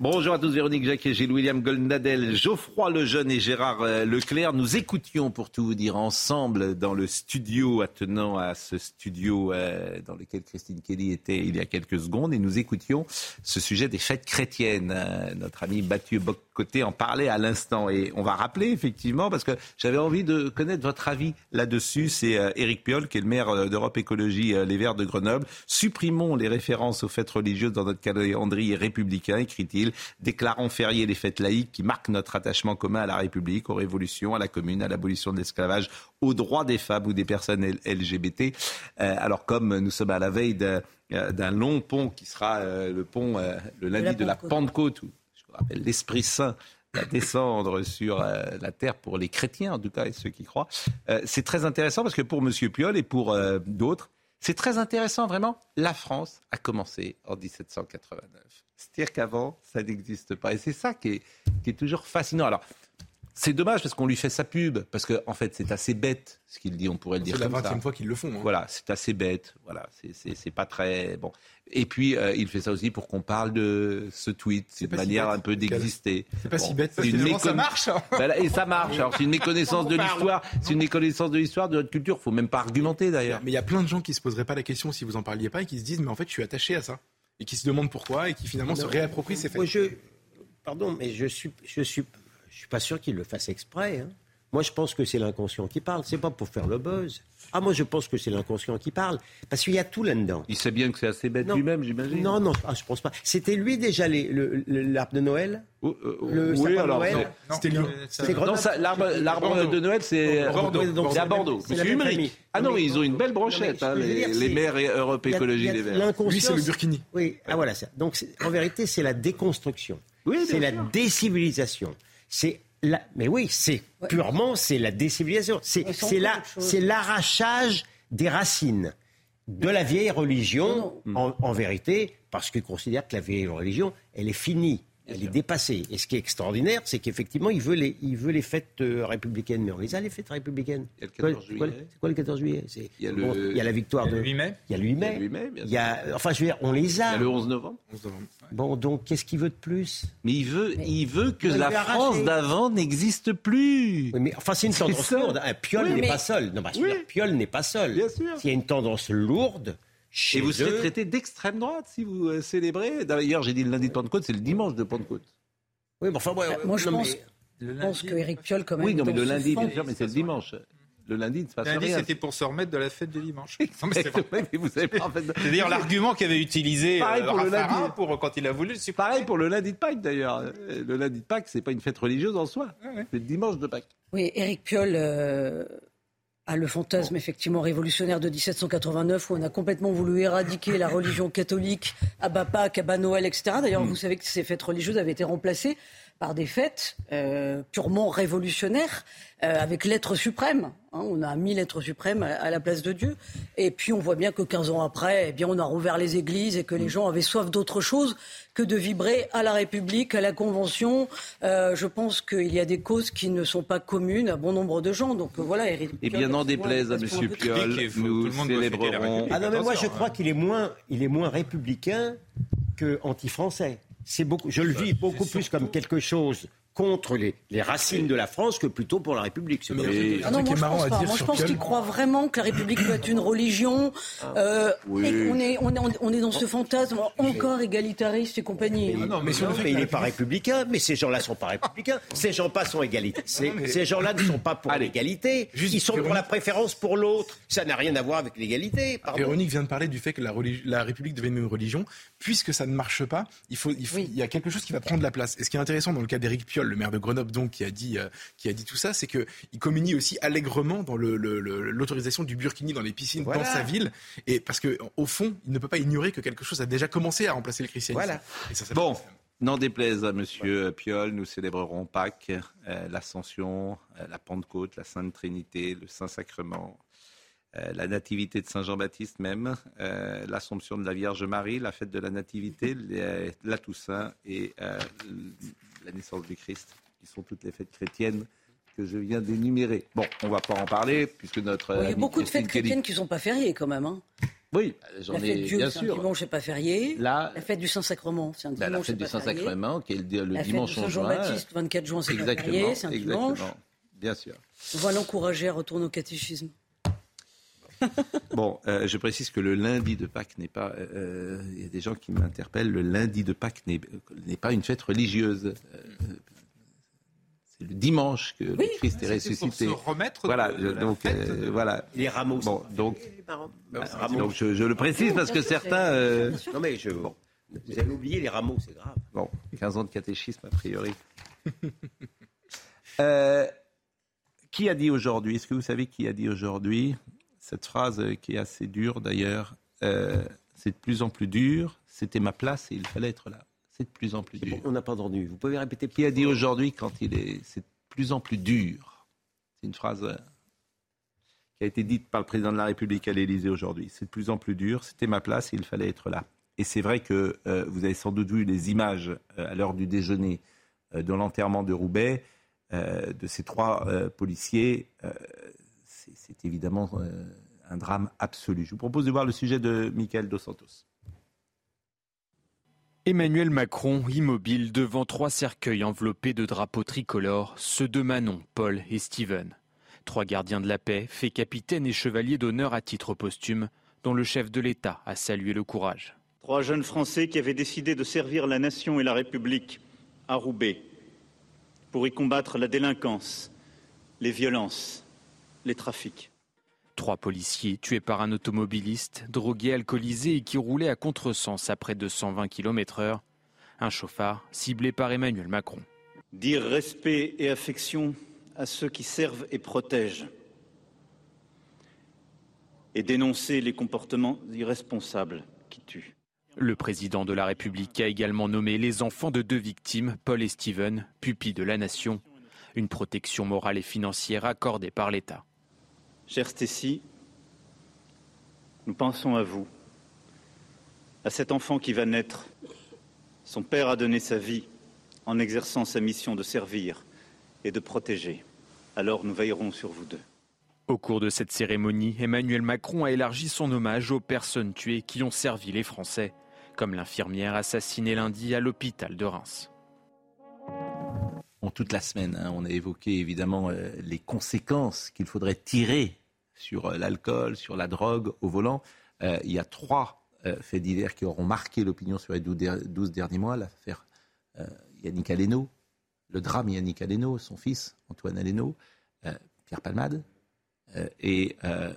Bonjour à tous, Véronique Jacquet, Gilles William Goldnadel, Geoffroy Lejeune et Gérard euh, Leclerc. Nous écoutions, pour tout vous dire, ensemble dans le studio attenant à ce studio euh, dans lequel Christine Kelly était il y a quelques secondes et nous écoutions ce sujet des fêtes chrétiennes. Euh, notre ami Mathieu Boccoté en parlait à l'instant et on va rappeler effectivement parce que j'avais envie de connaître votre avis là-dessus. C'est Éric Piolle qui est le maire d'Europe Écologie Les Verts de Grenoble. Supprimons les références aux fêtes religieuses dans notre calendrier républicain, écrit-il déclarant férié les fêtes laïques qui marquent notre attachement commun à la République, aux révolutions, à la commune, à l'abolition de l'esclavage, aux droits des femmes ou des personnes LGBT. Euh, alors comme nous sommes à la veille euh, d'un long pont qui sera euh, le pont le lundi de la, Pentecôte, où je vous rappelle l'Esprit Saint va descendre sur la terre pour les chrétiens, en tout cas, et ceux qui croient. c'est très intéressant parce que pour M. Piolle et pour d'autres, c'est très intéressant, vraiment. La France a commencé en 1789. C'est-à-dire qu'avant, ça n'existe pas. Et c'est ça qui est, qui est toujours fascinant. Alors, c'est dommage parce qu'on lui fait sa pub, parce qu'en en fait, c'est assez bête ce qu'il dit, on pourrait le dire. C'est la 20 fois qu'ils le font. Hein. Voilà, c'est assez bête. Voilà, c'est pas très. Bon. Et puis, euh, il fait ça aussi pour qu'on parle de ce tweet. C'est une manière un peu d'exister. C'est pas si bête, parce que ça marche. Hein. et ça marche. Alors, c'est une méconnaissance de l'histoire. C'est une méconnaissance de l'histoire, de notre culture. faut même pas argumenter d'ailleurs. Mais il y a plein de gens qui se poseraient pas la question si vous en parliez pas et qui se disent, mais en fait, je suis attaché à ça et qui se demandent pourquoi et qui finalement se réapproprient ces faits. je, pardon, mais je suis, je suis, je suis pas sûr qu'il le fasse exprès. Hein. Moi, je pense que c'est l'inconscient qui parle. C'est pas pour faire le buzz. Ah, moi, je pense que c'est l'inconscient qui parle. Parce qu'il y a tout là-dedans. Il sait bien que c'est assez bête lui-même, j'imagine. Non, non, ah, je pense pas. C'était lui déjà l'arbre de Noël oh, euh, Le oui, sapin alors, de Noël C'était lui. L'arbre de Noël, c'est à Bordeaux. C'est Humeric. Ah non, ils ont une belle brochette, hein, les, maires Europe Écologie Les Verts. Lui, c'est le Burkini. Oui, ah voilà ça. Donc, en vérité, c'est la déconstruction. c'est la décivilisation. C'est mais oui, c'est purement c'est la décivilisation. C'est c'est l'arrachage des racines de la vieille religion, en, en, vérité, parce qu'ils considèrent que la vieille religion, elle est finie elle est dépassée. Et ce qui est extraordinaire, c'est qu'effectivement, il veut les, il veut les fêtes euh, républicaines. Mais on les a, les fêtes républicaines. Il y a le 14 juillet. C'est quoi, le 14 juillet? Il y, a le... il y a la victoire de. Il y a le 8 mai. Il y a le 8 mai. Il y a, le 8 mai, il y a... Enfin, je veux dire, on les a. Il y a le 11 novembre. 11 novembre. Bon, donc, qu'est-ce qu'il veut de plus? Mais il veut, il veut que la France d'avant n'existe plus. Oui, mais enfin, c'est une tendance lourde. Un Piolle n'est pas seul. Non, parce que Piolle n'est pas seul. Bien sûr. S'il y a une tendance lourde, et vous serez traité d'extrême droite si vous euh, célébrez. D'ailleurs, j'ai dit le lundi de Pentecôte, c'est le dimanche de Pentecôte. Oui, mais enfin, ouais, moi, je pense, pense que Eric Piolle, quand même. Oui, non, mais le lundi, bien sûr, mais c'est le dimanche. Le lundi, ne se passe le lundi, c'était pour se remettre de la fête du dimanche. C'est-à-dire l'argument qu'avait utilisé Pareil euh, pour le lundi. pour quand il a voulu. Pareil pour le lundi de Pâques d'ailleurs. Le lundi de Pâques, c'est pas une fête religieuse en soi. C'est le dimanche de Pâques. Oui, Éric Piolle euh, a le fantasme effectivement révolutionnaire de 1789 où on a complètement voulu éradiquer la religion catholique à Pâques, à bas Noël, etc. D'ailleurs, mm. vous savez que ces fêtes religieuses avaient été remplacées par des fêtes euh, purement révolutionnaires euh, avec l'être suprême. Hein. on a mis l'être suprême à, la place de Dieu. Et puis on voit bien que 15 ans après, eh bien, on a rouvert les églises et que les gens avaient soif d'autre chose que de vibrer à la République, à la Convention. Euh, je pense qu'il y a des causes qui ne sont pas communes à bon nombre de gens. Donc voilà, Eric. Et bien n'en déplaise à M. Piolle, nous célébrerons. Ah non, mais moi je crois qu'il est moins, il est moins républicain que anti-français c'est beaucoup, je le vis beaucoup plus comme quelque chose contre les, les, racines de la France que plutôt pour la République. C'est ah non, moi, je pense pas. Moi, je pense qu'il croit vraiment que la République peut être une religion. Euh, on, est, on, est, on est dans ce fantasme encore égalitariste et compagnie. Mais, non, mais, il n'est pas républicain, mais ces gens-là ne sont pas républicains. Ces gens-là sont égalité. Ces gens-là ne sont pas pour l'égalité. Ils sont pour la préférence pour l'autre. Ça n'a rien à voir avec l'égalité. Véronique vient de parler du fait que la, la République devienne une religion. Puisque ça ne marche pas, il, faut, il, faut, il y a quelque chose qui va prendre la place. Et ce qui est intéressant dans le cas d'Éric Piolle, le maire de Grenoble, donc, qui a dit, euh, qui a dit tout ça, c'est qu'il communie aussi allègrement dans l'autorisation du burkini dans les piscines dans sa ville. Et parce qu'au fond, il ne peut pas ignorer que quelque chose a déjà commencé à remplacer le christianisme. Voilà. bon. N'en déplaise à Monsieur Piolle, nous célébrerons Pâques, euh, l'Ascension, euh, la Pentecôte, la Sainte Trinité, le Saint-Sacrement, euh, la Nativité de Saint Jean-Baptiste même, l'Assomption de la Vierge Marie, la fête de la Nativité, la Toussaint et la naissance du Christ, qui sont toutes les fêtes chrétiennes que je viens d'énumérer. Bon, on ne va pas en parler puisque notre... il y a beaucoup de fêtes chrétiennes qui ne sont pas fériées quand même. Hein. Oui, j'en ai du, bien sûr. Le dimanche n'est pas férié. la fête du Saint-Sacrement, c'est un dimanche. la fête du Saint-Sacrement, qui est le, la dimanche fête de Saint-Jean-Baptiste, 24 juin, c'est pas férié, c'est un dimanche. Bien sûr. On va l'encourager à retourner au catéchisme. bon, euh, je précise que le lundi de Pâques n'est pas. Euh, euh, il y a des gens qui m'interpellent. Le lundi de Pâques n'est pas une fête religieuse c'est le dimanche que le Christ est ressuscité. Pour se remettre voilà, donc euh, voilà. Les rameaux. Bon, donc, donc je, je, le précise parce que certains. Euh... Non mais je. Bon. Vous avez oublié les rameaux, c'est grave. Bon, 15 ans de catéchisme a priori. euh, qui a dit aujourd'hui Est-ce que vous savez qui a dit aujourd'hui? Cette phrase qui est assez dure d'ailleurs euh, C'est de plus en plus dur. C'était ma place et il fallait être là c'est de plus en plus dur. on n'a pas entendu. Vous pouvez répéter Qui a dit aujourd'hui quand il est, c'est de plus en plus dur? C'est une phrase euh, qui a été dite par le président de la République à l'Élysée aujourd'hui. C'est de plus en plus dur. C'était ma place et il fallait être là. Et c'est vrai que euh, vous avez sans doute vu les images euh, à l'heure du déjeuner de l'enterrement de Roubaix, de ces trois policiers. C'est évidemment un drame absolu. Je vous propose de voir le sujet de Michael Dos Santos. Emmanuel Macron, immobile devant trois cercueils enveloppés de drapeaux tricolores, ceux de Manon, Paul et Steven. Trois gardiens de la paix, faits capitaine et chevalier d'honneur à titre posthume, dont le chef de l'État a salué le courage. Trois jeunes Français qui avaient décidé de servir la nation et la République à Roubaix pour y combattre la délinquance, les violences, les trafics. Trois policiers tués par un automobiliste, drogué, alcoolisé et qui roulait à contresens à près de 120 km/h. Un chauffard ciblé par Emmanuel Macron. Dire respect et affection à ceux qui servent et protègent. Et dénoncer les comportements irresponsables qui tuent. Le président de la République a également nommé les enfants de deux victimes, Paul et Steven, pupilles de la nation, une protection morale et financière accordée par l'État. Cher Stécie, nous pensons à vous, à cet enfant qui va naître. Son père a donné sa vie en exerçant sa mission de servir et de protéger. Alors nous veillerons sur vous deux. Au cours de cette cérémonie, Emmanuel Macron a élargi son hommage aux personnes tuées qui ont servi les Français, comme l'infirmière assassinée lundi à l'hôpital de Reims toute la semaine. Hein, on a évoqué évidemment euh, les conséquences qu'il faudrait tirer sur euh, l'alcool, sur la drogue au volant. Euh, il y a trois faits divers qui auront marqué l'opinion sur les 12 derniers mois. L'affaire Yannick Aleno, le drame Yannick Aleno, son fils Antoine Aleno, Pierre Palmade, et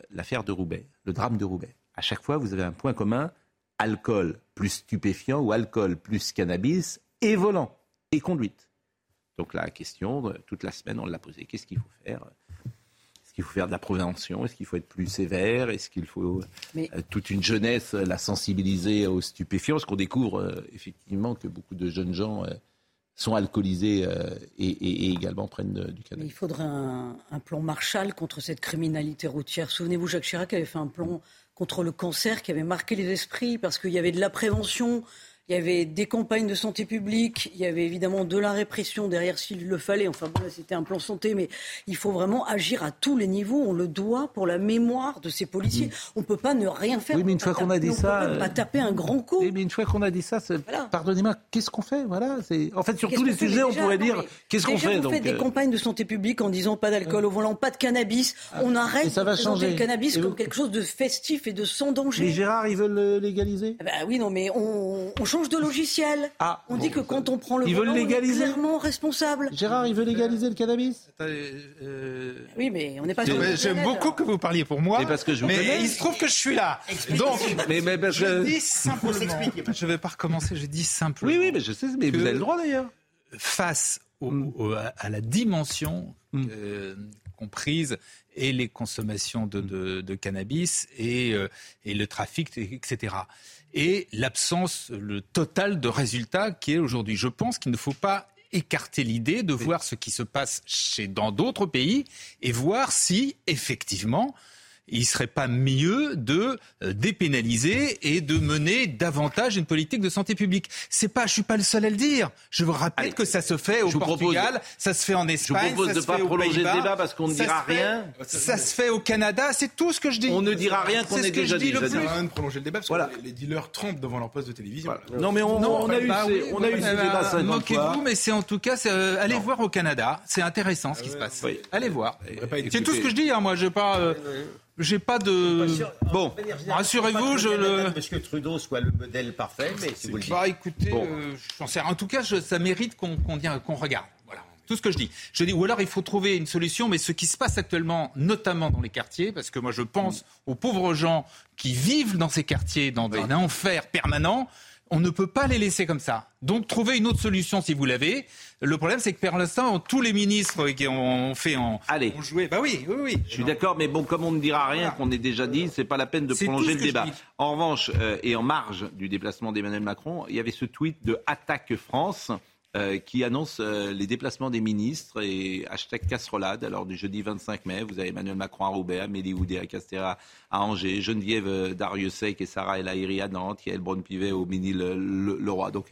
l'affaire de Roubaix, le drame de Roubaix. À chaque fois, vous avez un point commun alcool plus stupéfiant ou alcool plus cannabis et volant et conduite. Donc la question, euh, toute la semaine, on l'a posée. Qu'est-ce qu'il faut faire Est-ce qu'il faut faire de la prévention? Est-ce qu'il faut être plus sévère? Est-ce qu'il faut euh, toute une jeunesse la sensibiliser aux stupéfiants? Parce qu'on découvre euh, effectivement que beaucoup de jeunes gens sont alcoolisés et, également prennent du cannabis. il faudrait un, un, plan Marshall contre cette criminalité routière. Souvenez-vous, Jacques Chirac avait fait un plan contre le cancer qui avait marqué les esprits parce qu'il y avait de la prévention, il y avait des campagnes de santé publique, il y avait évidemment de la répression derrière s'il le fallait. Enfin, bon, c'était un plan santé, mais il faut vraiment agir à tous les niveaux. On le doit pour la mémoire de ces policiers. On ne peut pas ne rien faire. Oui, mais une fois qu'on a dit ça. On ne peut pas taper un grand coup. Oui, mais une fois qu'on a dit ça, pardonnez-moi, qu'est-ce qu'on fait? Voilà, En fait, sur tous les sujets, on pourrait dire qu'est-ce qu'on fait. On fait des euh, campagnes de santé publique en disant pas d'alcool au volant, pas de cannabis. Ah. on arrête ça va changer. le cannabis comme quelque chose de festif et de sans danger. Mais Gérard, ils veulent légaliser? Bah Oui, non, mais on, on change de logiciel. Ah, on dit que quand on prend le ils veulent légaliser. on est clairement responsable. Gérard, il veut légaliser le cannabis euh, Oui, mais on n'est pas. J'aime beaucoup que vous parliez pour moi. Mais parce que je mais il se trouve que je suis là. Donc, mais, mais je dis simplement. Je ne vais pas recommencer. Je dis simplement. Oui, oui, mais je sais, mais vous avez le droit d'ailleurs. Face mm. à la dimension mm. comprise et les consommations de, cannabis et, et, le trafic, etc. Et l'absence, le total de résultats qui est aujourd'hui. Je pense qu'il ne faut pas écarter l'idée de voir ce qui se passe chez, dans d'autres pays et voir si, effectivement, il serait pas mieux de euh, dépénaliser et de mener davantage une politique de santé publique. C'est pas, je suis pas le seul à le dire. Je vous rappelle que ça se fait au Portugal, ça se fait en Espagne, je vous propose de ne pas prolonger le débat parce qu'on ne dira rien. Ça se fait au Canada, c'est tout ce que je dis. On ne dira rien qu'on ait déjà dit. Ça sert à rien de prolonger le débat parce voilà. que les dealers trempent devant leur poste de télévision. Non mais on, a eu, on a eu ce débat. Moquez-vous, mais c'est en tout cas, euh, allez voir au Canada, c'est intéressant ce qui se passe. Allez voir. C'est tout ce que je dis. Hein, moi, je pas. J'ai pas de. Bon, rassurez-vous, je le. Parce que Trudeau soit le modèle parfait, mais si vous le dites. Bah, écoutez, euh, j'en sais. En tout cas, ça mérite qu'on qu'on regarde. Voilà. Tout ce que je dis. Je dis, ou alors il faut trouver une solution, mais ce qui se passe actuellement, notamment dans les quartiers, parce que moi je pense aux pauvres gens qui vivent dans ces quartiers, dans un enfer permanent, on ne peut pas les laisser comme ça. Donc trouvez une autre solution si vous l'avez. Le problème, c'est que pour l'instant, tous les ministres qui ont fait en Allez. ont joué. Bah oui, oui, oui. Je suis d'accord, mais bon, comme on ne dira rien qu'on ait déjà dit, c'est pas la peine de prolonger le débat. En revanche, euh, et en marge du déplacement d'Emmanuel Macron, il y avait ce tweet de Attaque France. Euh, qui annonce euh, les déplacements des ministres et hashtag casserolade. Alors du jeudi 25 mai, vous avez Emmanuel Macron à Roubaix, Amélie Oudé à Castéra à Angers, Geneviève euh, Dariussec et Sarah El Haïri à Nantes, Yael Braun-Pivet au Mini-le-Roi. Donc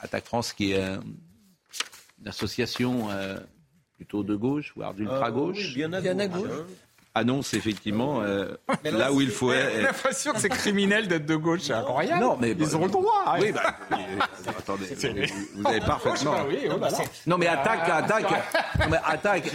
Attaque France qui est une association plutôt de gauche, voire d'ultra-gauche. Oui, bien à gauche annonce effectivement euh, là où il faut être. J'ai l'impression que c'est criminel d'être de gauche, c'est incroyable. Non, mais ils ont le droit. Oui, bah, attendez, vous, avez parfaitement. non, mais attaque, attaque, mais attaque,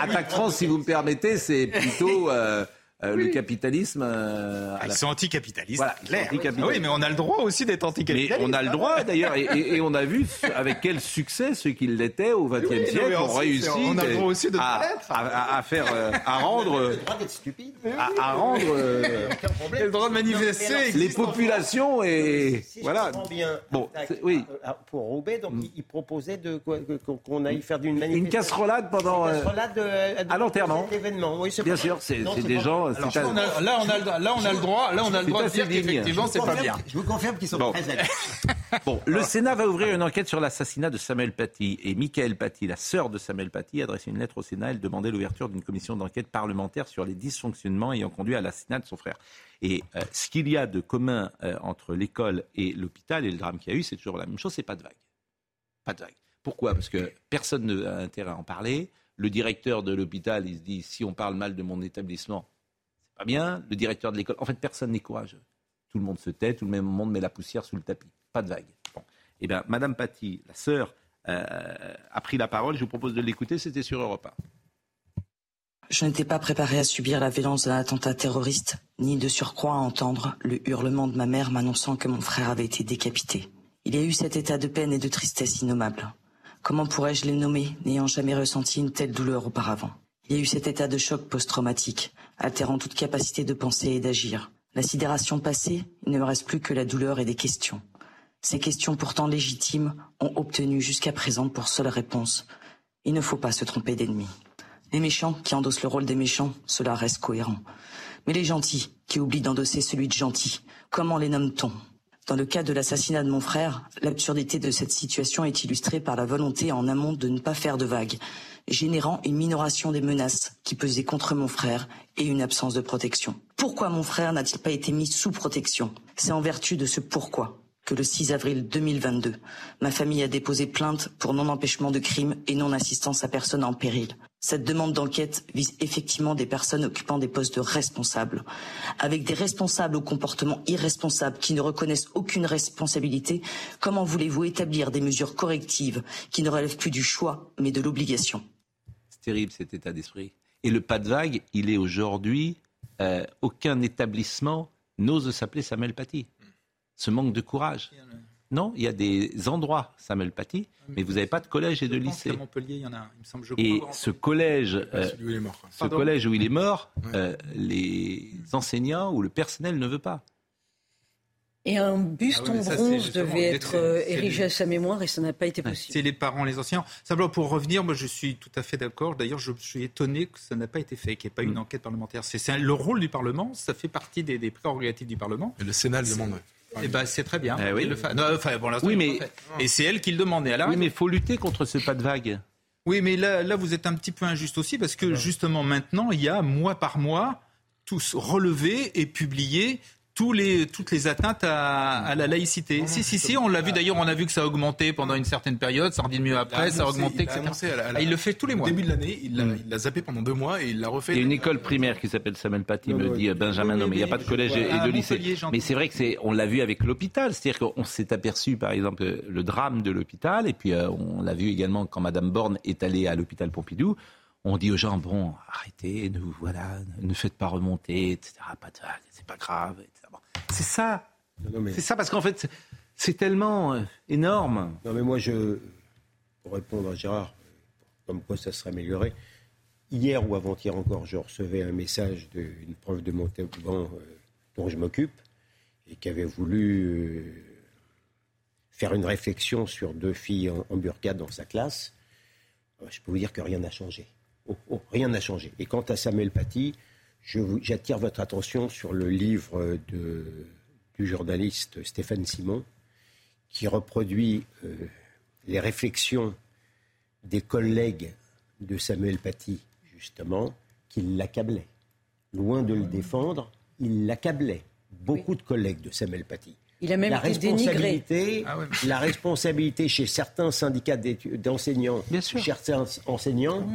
attaque France, si vous me permettez, c'est plutôt. Euh, euh, le capitalisme. Euh, Ils sont anticapitalistes. Voilà, clair. Ah oui, mais on a le droit aussi d'être anticapitaliste. Mais on a le droit d'ailleurs, et, on a vu avec quel succet ceux qui l'étaient au XXe siècle ont réussi. On a le droit aussi de à, à, à, faire, euh, à rendre, le droit d'être stupide. À, rendre, le droit de manifester. Les populations et si voilà. Bien, bon, oui. Pour Roubaix, donc mm. il proposait de qu'on aille faire d'une manifestation. Une casserolade pendant. Une casserolade à l'enterrement. Oui, bien sûr, c'est des gens là, on a, là, on a, là, on a le droit, là, on a le droit de dire qu'effectivement, c'est pas bien. Je vous confirme qu'ils sont bon. très Bon, le Sénat va ouvrir une enquête sur l'assassinat de Samuel Paty. Et Michael Paty, la sœur de Samuel Paty, a adressé une lettre au Sénat. Elle demandait l'ouverture d'une commission d'enquête parlementaire sur les dysfonctionnements ayant conduit à l'assassinat de son frère. Et euh, ce qu'il y a de commun euh, entre l'école et l'hôpital et le drame qu'il y a eu, c'est toujours la même chose, c'est pas de vague. Pas de vague. Pourquoi? Parce que personne n'a intérêt à en parler. Le directeur de l'hôpital, il se dit si on parle mal de mon établissement, bien, le directeur de l'école. En fait, personne n'est courageux. Tout le monde se tait, tout le monde met la poussière sous le tapis. Pas de vague. Eh bien, Madame Paty, la sœur, euh, a pris la parole. Je vous propose de l'écouter. C'était sur Europe 1. Je n'étais pas préparée à subir la violence d'un attentat terroriste, ni de surcroît à entendre le hurlement de ma mère m'annonçant que mon frère avait été décapité. Il y a eu cet état de peine et de tristesse innommable. Comment pourrais-je les nommer, n'ayant jamais ressenti une telle douleur auparavant? Il y a eu cet état de choc post-traumatique, altérant toute capacité de penser et d'agir. La sidération passée, il ne me reste plus que la douleur et des questions. Ces questions pourtant légitimes ont obtenu jusqu'à présent pour seule réponse. Il ne faut pas se tromper d'ennemis. Les méchants qui endossent le rôle des méchants, cela reste cohérent. Mais les gentils qui oublient d'endosser celui de gentil, comment les nomme-t-on? Dans le cas de l'assassinat de mon frère, l'absurdité de cette situation est illustrée par la volonté en amont de ne pas faire de vagues, générant une minoration des menaces qui pesaient contre mon frère et une absence de protection. Pourquoi mon frère n'a-t-il pas été mis sous protection? C'est en vertu de ce pourquoi que le 6 avril 2022, ma famille a déposé plainte pour non-empêchement de crime et non-assistance à personne en péril. Cette demande d'enquête vise effectivement des personnes occupant des postes de responsables, avec des responsables au comportement irresponsable qui ne reconnaissent aucune responsabilité. Comment voulez-vous établir des mesures correctives qui ne relèvent plus du choix mais de l'obligation? C'est terrible cet état d'esprit. Et le pas de vague, il est aujourd'hui, euh, aucun établissement n'ose s'appeler Samuel Paty. Ce manque de courage. Non, il y a des endroits, Samuel Paty, mais vous n'avez pas de collège et de lycée. Montpellier, il y en a, il me semble, je Et ce collège, euh, ce collège où il est mort, euh, les enseignants ou le personnel ne veut pas. Et un buste Ah en bronze devait être euh, érigé à sa mémoire et ça n'a pas été possible. C'est les parents, les enseignants. Simplement pour revenir, moi je suis tout à fait d'accord. D'ailleurs, je suis étonné que ça n'a pas été fait, qu'il n'y ait pas eu une enquête parlementaire. C'est le rôle du Parlement, ça fait partie des, des prérogatives du Parlement. Et le Sénat le demande. Eh ben, c'est très bien. Eh oui. Et le fa- non, enfin, bon, l'instant, Oui, ils mais-. Et c'est elle qui le demandait. Elle a Oui, mais il faut lutter contre ce pas de vague. Oui, mais là, là, vous êtes un petit peu injuste aussi parce que justement maintenant, il y a mois par mois tous relevés et publiés tous les, toutes les atteintes à, à la laïcité. si, si, si, on l'a vu d'ailleurs, on a vu que ça a augmenté pendant une certaine période, ça redit mieux après, ça a augmenté, il a etc. annoncé à la- à la- il le fait tous les Au mois. début de l'année, il l'a il l'a zappé pendant deux mois et il l'a refait. Il y a une école primaire qui s'appelle Samuel Paty, me dit Benjamin, non, mais il n'y a pas de collège et Ah, de lycée. Mais c'est vrai que c'est, on l'a vu avec l'hôpital, c'est-à-dire qu'on s'est aperçu, par exemple, le drame de l'hôpital, et puis euh, on l'a vu également quand Madame Borne est allée à l'hôpital Pompidou. On dit aux gens, bon, arrêtez, ne, voilà, ne faites pas remonter, etc. Pas de c'est pas grave, etc. C'est ça. C'est ça parce qu'en fait, c'est- tellement euh, énorme. Non, mais moi, je, pour répondre à Gérard, comme quoi ça serait amélioré, hier ou avant-hier encore, je recevais un message d'une prof de Montauban euh, dont je m'occupe et qui avait voulu euh, faire une réflexion sur deux filles en, en burqa dans sa classe. Euh, Je peux vous dire que rien n'a changé. Oh, oh, rien n'a changé. Et quant à Samuel Paty, j'attire votre attention sur le livre de, du journaliste Stéphane Simon, qui reproduit euh, les réflexions des collègues de Samuel Paty, justement, qui l'accablaient. Loin de le défendre, il l'accablait. Beaucoup de collègues de Samuel Paty. Il a même la été dénigré. responsabilité, Ah ouais, la responsabilité chez certains syndicats d'enseignants, chez certains enseignants,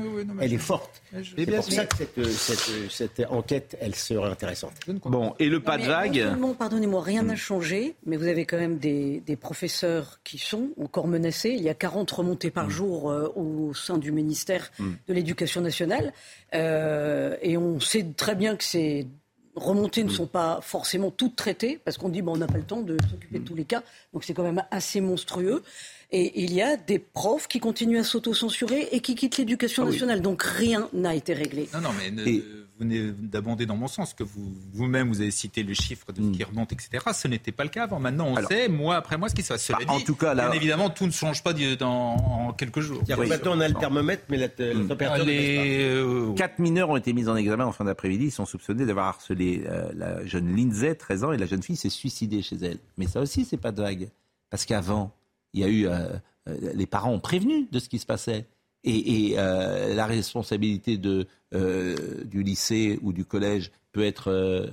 elle est forte. C'est pour sûr. ça que cette, cette- cette enquête, elle serait intéressante. Bon, et le pas Non, de vague. pardonnez-moi, rien Hmm. n'a changé, mais vous avez quand même des, des professeurs qui sont encore menacés. Il y a 40 remontées Hmm. par jour euh, au sein du ministère de l'Éducation nationale. Euh, et on sait très bien que ces remontées ne sont pas forcément toutes traitées, parce qu'on dit bon, on n'a pas le temps de s'occuper de tous les cas. Donc c'est quand même assez monstrueux. Et il y a des profs qui continuent à s'autocensurer et qui quittent l'éducation Ah nationale. Donc rien n'a été réglé. Non, non, mais ne- venez d'abonder dans mon sens, que vous, vous-même, vous avez cité le chiffre de ce qui remonte, etc. Ce n'était pas le cas avant. Maintenant, on Alors- sait, mois après mois, ce qui se passe. Cela Bah, en tout cas, là- bien évidemment, tout ne change pas dans, en quelques jours. Que Maintenant, on a le thermomètre, mais la, la Hmm. température ne baisse pas. Les, euh, Quatre mineurs ont été mis en examen en fin d'après-midi. Ils sont soupçonnés d'avoir harcelé euh, la jeune Lindsay, 13 ans, et la jeune fille s'est suicidée chez elle. Mais ça aussi, c'est pas de vague. Parce qu'avant, il y a eu. euh, les parents ont prévenu de ce qui se passait. Et, euh, la responsabilité de, euh, du lycée ou du collège peut être euh,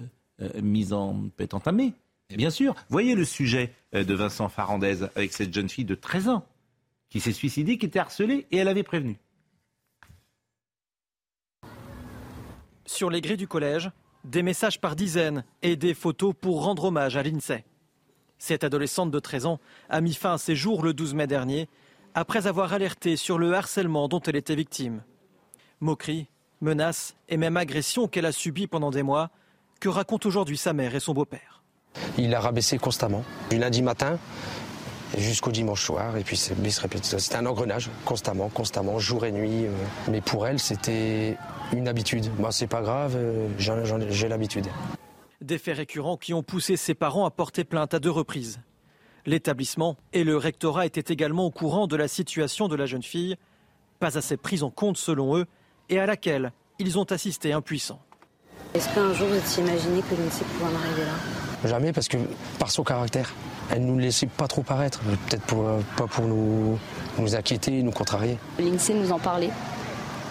mise en. peut être entamée. Bien sûr. Voyez le sujet de Vincent Farandez avec cette jeune fille de 13 ans qui s'est suicidée, qui était harcelée, et elle avait prévenu. Sur les grilles du collège, des messages par dizaines et des photos pour rendre hommage à l'INSEE. Cette adolescente de 13 ans a mis fin à ses jours le 12 mai dernier, après avoir alerté sur le harcèlement dont elle était victime. Moqueries, menaces et même agressions qu'elle a subies pendant des mois, que racontent aujourd'hui sa mère et son beau-père. Il l'a rabaissé constamment, du lundi matin jusqu'au dimanche soir, et puis c'est. C'était un engrenage, constamment, constamment, jour et nuit. euh. Mais pour elle, c'était une habitude. Moi, c'est pas grave, euh, j'ai l'habitude. Des faits récurrents qui ont poussé ses parents à porter plainte à deux reprises. L'établissement et le rectorat étaient également au courant de la situation de la jeune fille, pas assez prise en compte selon eux, et à laquelle ils ont assisté impuissants. Est-ce qu'un jour vous étiez imaginé que l'INSEE pouvait en arriver là? Jamais, parce que par son caractère, elle nous laissait pas trop paraître. Peut-être pour, euh, pas pour nous, nous inquiéter, nous contrarier. L'INSEE nous en parlait.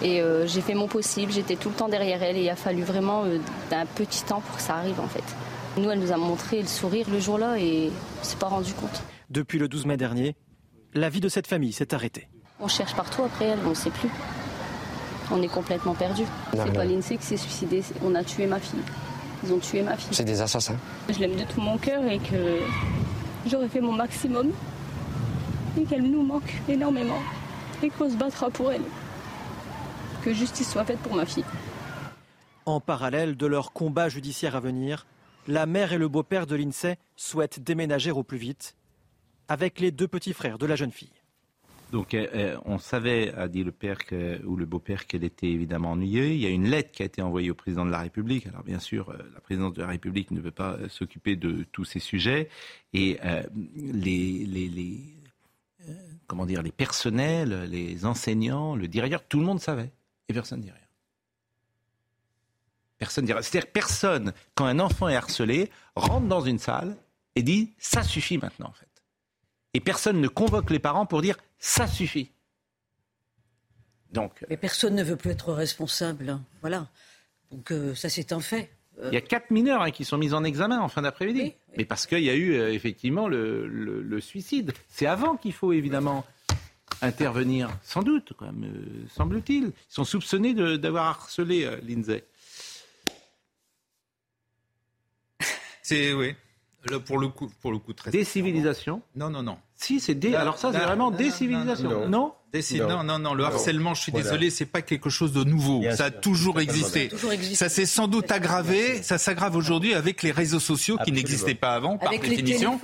Et euh, j'ai fait mon possible, j'étais tout le temps derrière elle et il a fallu vraiment euh, d'un petit temps pour que ça arrive en fait. Nous, elle nous a montré le sourire le jour-là et on s'est pas rendu compte. Depuis le 12 mai dernier, la vie de cette famille s'est arrêtée. On cherche partout après elle, on ne sait plus. On est complètement perdu. C'est pas l'INSEE qui s'est suicidé, on a tué ma fille. Ils ont tué ma fille. C'est des assassins. Je l'aime de tout mon cœur et que j'aurais fait mon maximum et qu'elle nous manque énormément et qu'on se battra pour elle. Que justice soit faite pour ma fille. En parallèle de leur combat judiciaire à venir, la mère et le beau-père de l'INSEE souhaitent déménager au plus vite avec les deux petits frères de la jeune fille. Donc, euh, euh, on savait, a dit le père ou le beau-père, qu'elle était évidemment ennuyée. Il y a une lettre qui a été envoyée au président de la République. Alors, bien sûr, euh, la présidence de la République ne veut pas s'occuper de tous ces sujets. Et les, comment dire, les personnels, les enseignants, le directeur, tout le monde savait. Et personne ne rien. Personne rien. C'est-à-dire personne, quand un enfant est harcelé, rentre dans une salle et dit ça suffit maintenant, en fait. Et personne ne convoque les parents pour dire ça suffit. Donc, Mais personne ne veut plus être responsable. Hein. Voilà. Donc euh, ça, c'est un fait. Euh, il y a quatre mineurs hein, qui sont mis en examen en fin d'après-midi. Mais parce qu'il y a eu euh, effectivement le, suicide. C'est avant qu'il faut évidemment intervenir, sans doute, quand semble-t-il. Ils sont soupçonnés d'avoir harcelé Lindsay. C'est oui pour le coup, pour le coup très. Décivilisation Non, non, non. Si, c'est dé... alors ça, c'est vraiment décivilisation. Non, non, non, non, non, Le harcèlement, je suis désolé, c'est pas quelque chose de nouveau. ça a toujours existé. Ça s'est sans doute aggravé. Ça s'aggrave aujourd'hui avec les réseaux sociaux qui n'existaient pas avant, par définition.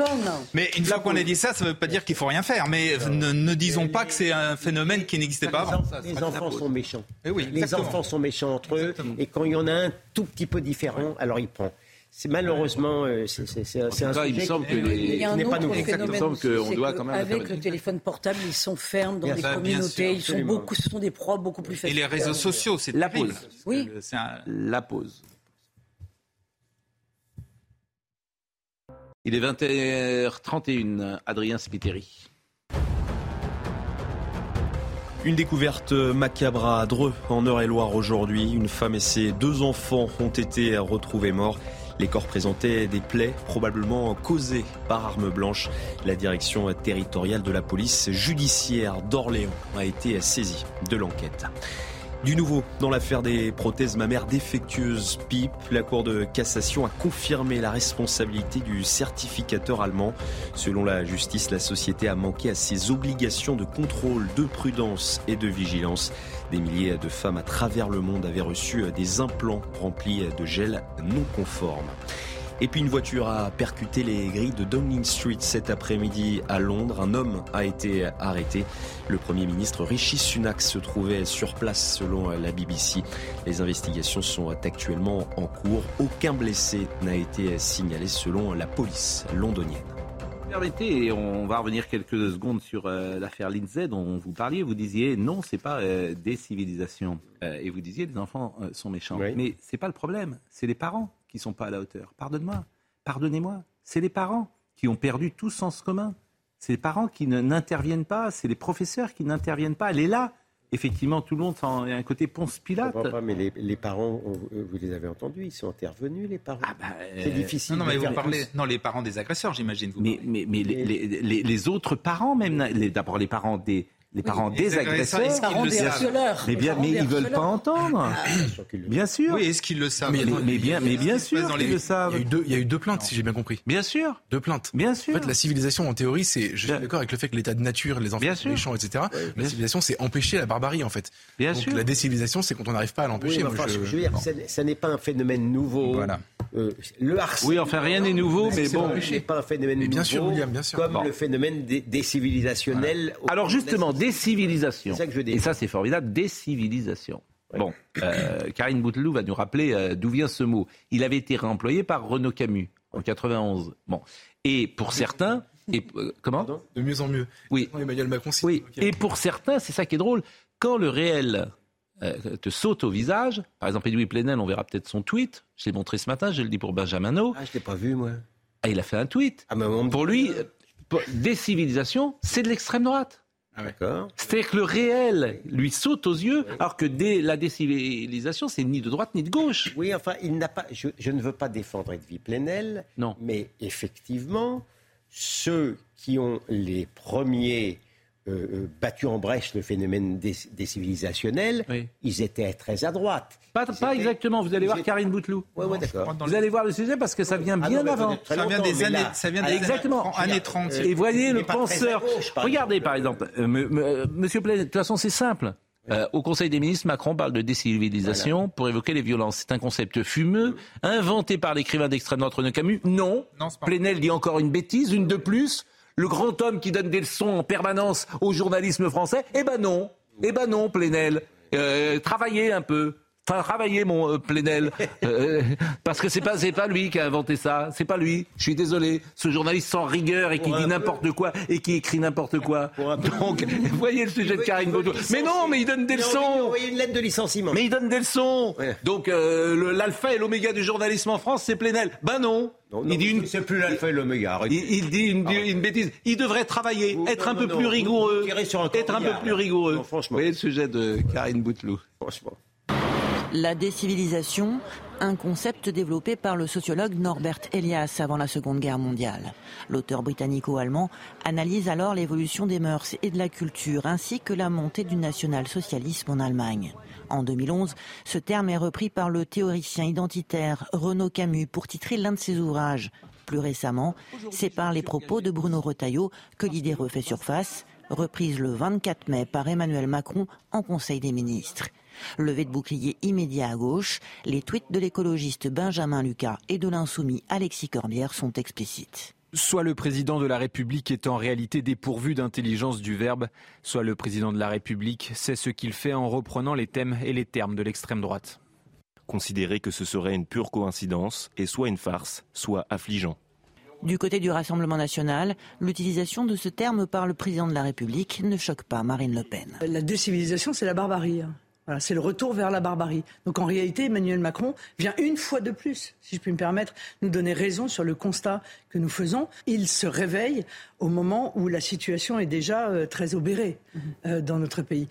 Mais une fois qu'on a dit ça, ça ne veut pas dire qu'il faut rien faire. Mais ne, disons pas que c'est un phénomène qui n'existait pas avant. Les enfants sont méchants. Eh les enfants sont méchants entre eux. Et quand il y en a un tout petit peu différent, alors il prend. C'est malheureusement, euh, c'est un sujet il me semble que il y a un autre phénomène, qu'on doit quand même avec le téléphone portable, ils sont fermes dans les communautés, ils sont beaucoup, ce sont des proies beaucoup plus faciles. Et les réseaux sociaux, c'est la pause. Oui, la pause. Il est 20h31, Adrien Spiteri. Une découverte macabre à Dreux, en Eure-et-Loire aujourd'hui. Une femme et ses deux enfants ont été retrouvés morts. Les corps présentaient des plaies probablement causées par arme blanche. La direction territoriale de la police judiciaire d'Orléans a été saisie de l'enquête. Du nouveau, dans l'affaire des prothèses mammaires défectueuses PIP, la Cour de cassation a confirmé la responsabilité du certificateur allemand. Selon la justice, la société a manqué à ses obligations de contrôle, de prudence et de vigilance. Des milliers de femmes à travers le monde avaient reçu des implants remplis de gel non conforme. Et puis une voiture a percuté les grilles de Downing Street cet après-midi à Londres. Un homme a été arrêté. Le Premier ministre Rishi Sunak se trouvait sur place selon la BBC. Les investigations sont actuellement en cours. Aucun blessé n'a été signalé selon la police londonienne. Permettez, et on va revenir quelques secondes sur euh, l'affaire Lindsay dont vous parliez. Vous disiez non, c'est pas euh, des civilisations. Euh, et vous disiez les enfants sont méchants. Mais c'est pas le problème, c'est les parents qui sont pas à la hauteur. Pardonne-moi, pardonnez-moi. C'est les parents qui ont perdu tout sens commun. C'est les parents qui n'interviennent pas, c'est les professeurs qui n'interviennent pas. Elle est là effectivement, tout le monde, a un côté Ponce Pilate. Pas, mais les, parents, euh, vous les avez entendus, ils sont intervenus, les parents. Ah bah, c'est difficile. Non, non, mais vous parlez, non, les parents des agresseurs, j'imagine. Mais, mais, mais les, les, autres parents, même, d'abord les parents des, les parents des agresseurs, les parents des harceleurs. Mais bien, mais ils veulent pas entendre. Ah, bien sûr. Oui, est-ce qu'ils le savent Mais, bien, mais bien sûr qu'ils le savent. Il y, a eu deux, il y a eu deux plaintes, si j'ai bien compris. Bien sûr. Deux plaintes. Bien sûr. En fait, la civilisation, en théorie, c'est, je suis d'accord avec le fait que l'état de nature, les enfants sont méchants, etc. la civilisation, c'est empêcher la barbarie, en fait. Bien Donc, sûr. La décivilisation, c'est quand on n'arrive pas à l'empêcher. enfin, je... veux dire, ça n'est pas un phénomène nouveau. Voilà. Euh, le harcèlement. Oui, enfin, rien n'est nouveau, mais bon. C'est pas un phénomène nouveau. Bien sûr, William, bien sûr. Comme le phénomène décivilisationnel. Alors, justement, décivilisation. Et ça, c'est formidable. Décivilisation. Bon, euh, Karine Bouteloup va nous rappeler euh, d'où vient ce mot. Il avait été réemployé par Renaud Camus en 91. Bon, et pour certains, et euh, comment? De mieux en mieux. Oui. Emmanuel Macron. Oui. Et pour certains, c'est ça qui est drôle. Quand le réel te saute au visage, par exemple Edoui Plenel, on verra peut-être son tweet. Je l'ai montré ce matin. Je le dis pour Benjamin Ah, je l'ai pas vu moi. Ah, il a fait un tweet. Ah, mais pour lui, décivilisation, c'est de l'extrême droite. Ah C'est-à-dire que le réel lui saute aux yeux, alors que dès la décivilisation, c'est ni de droite ni de gauche. Oui, enfin, il n'a pas. Je, ne veux pas défendre Edwy Plenel, non. mais effectivement, ceux qui ont les premiers euh, euh, battu en brèche le phénomène décivilisationnel, ils étaient très à droite. Pas, pas exactement, vous allez voir Karine Bouteloup. Ouais, ouais, d'accord. Vous allez voir le sujet parce que ça vient ah bien avant. Ça vient des années, ça vient des exactement. années 30. Et voyez le penseur. Regardez par exemple, euh, Monsieur Plaine, de toute façon c'est simple. au Conseil des ministres, Macron parle de décivilisation pour évoquer les violences. C'est un concept fumeux, inventé par l'écrivain d'extrême droite René Camus. Non. non Plenel dit encore une bêtise, une de plus. Le grand homme qui donne des leçons en permanence au journalisme français. Eh ben non, eh ben non, Plenel. Euh, travaillez un peu. Enfin, travailler mon euh, Plenel, euh, parce que c'est pas c'est pas lui qui a inventé ça, c'est pas lui. Je suis désolé, ce journaliste sans rigueur et qui dit n'importe quoi et qui écrit n'importe quoi. Donc, vous voyez le sujet de Karine Baudou. Mais non, mais il donne des leçons. Il une lettre de licenciement. Mais il donne des leçons. Donc euh, l'alpha et l'oméga du journalisme en France, c'est Plenel. Ben non. il dit une... C'est plus l'alpha et l'oméga. Il, il, dit une, une, bêtise. Il devrait travailler, être un peu plus rigoureux, être un peu plus rigoureux. Vous voyez le sujet de Karine Bouteloup. Franchement. La décivilisation, un concept développé par le sociologue Norbert Elias avant la Seconde Guerre mondiale. L'auteur britannico-allemand analyse alors l'évolution des mœurs et de la culture ainsi que la montée du national-socialisme en Allemagne. En 2011, ce terme est repris par le théoricien identitaire Renaud Camus pour titrer l'un de ses ouvrages. Plus récemment, c'est par les propos de Bruno Retailleau que l'idée refait surface, reprise le 24 mai par Emmanuel Macron en Conseil des ministres. Levé de bouclier immédiat à gauche, les tweets de l'écologiste Benjamin Lucas et de l'insoumis Alexis Corbière sont explicites. Soit le président de la République est en réalité dépourvu d'intelligence du verbe, soit le président de la République sait ce qu'il fait en reprenant les thèmes et les termes de l'extrême droite. Considérer que ce serait une pure coïncidence est soit une farce, soit affligeant. Du côté du Rassemblement national, l'utilisation de ce terme par le président de la République ne choque pas Marine Le Pen. La décivilisation, c'est la barbarie. C'est le retour vers la barbarie. Donc en réalité, Emmanuel Macron vient une fois de plus, si je puis me permettre, nous donner raison sur le constat que nous faisons. Il se réveille au moment où la situation est déjà euh, très obérée euh, dans notre pays.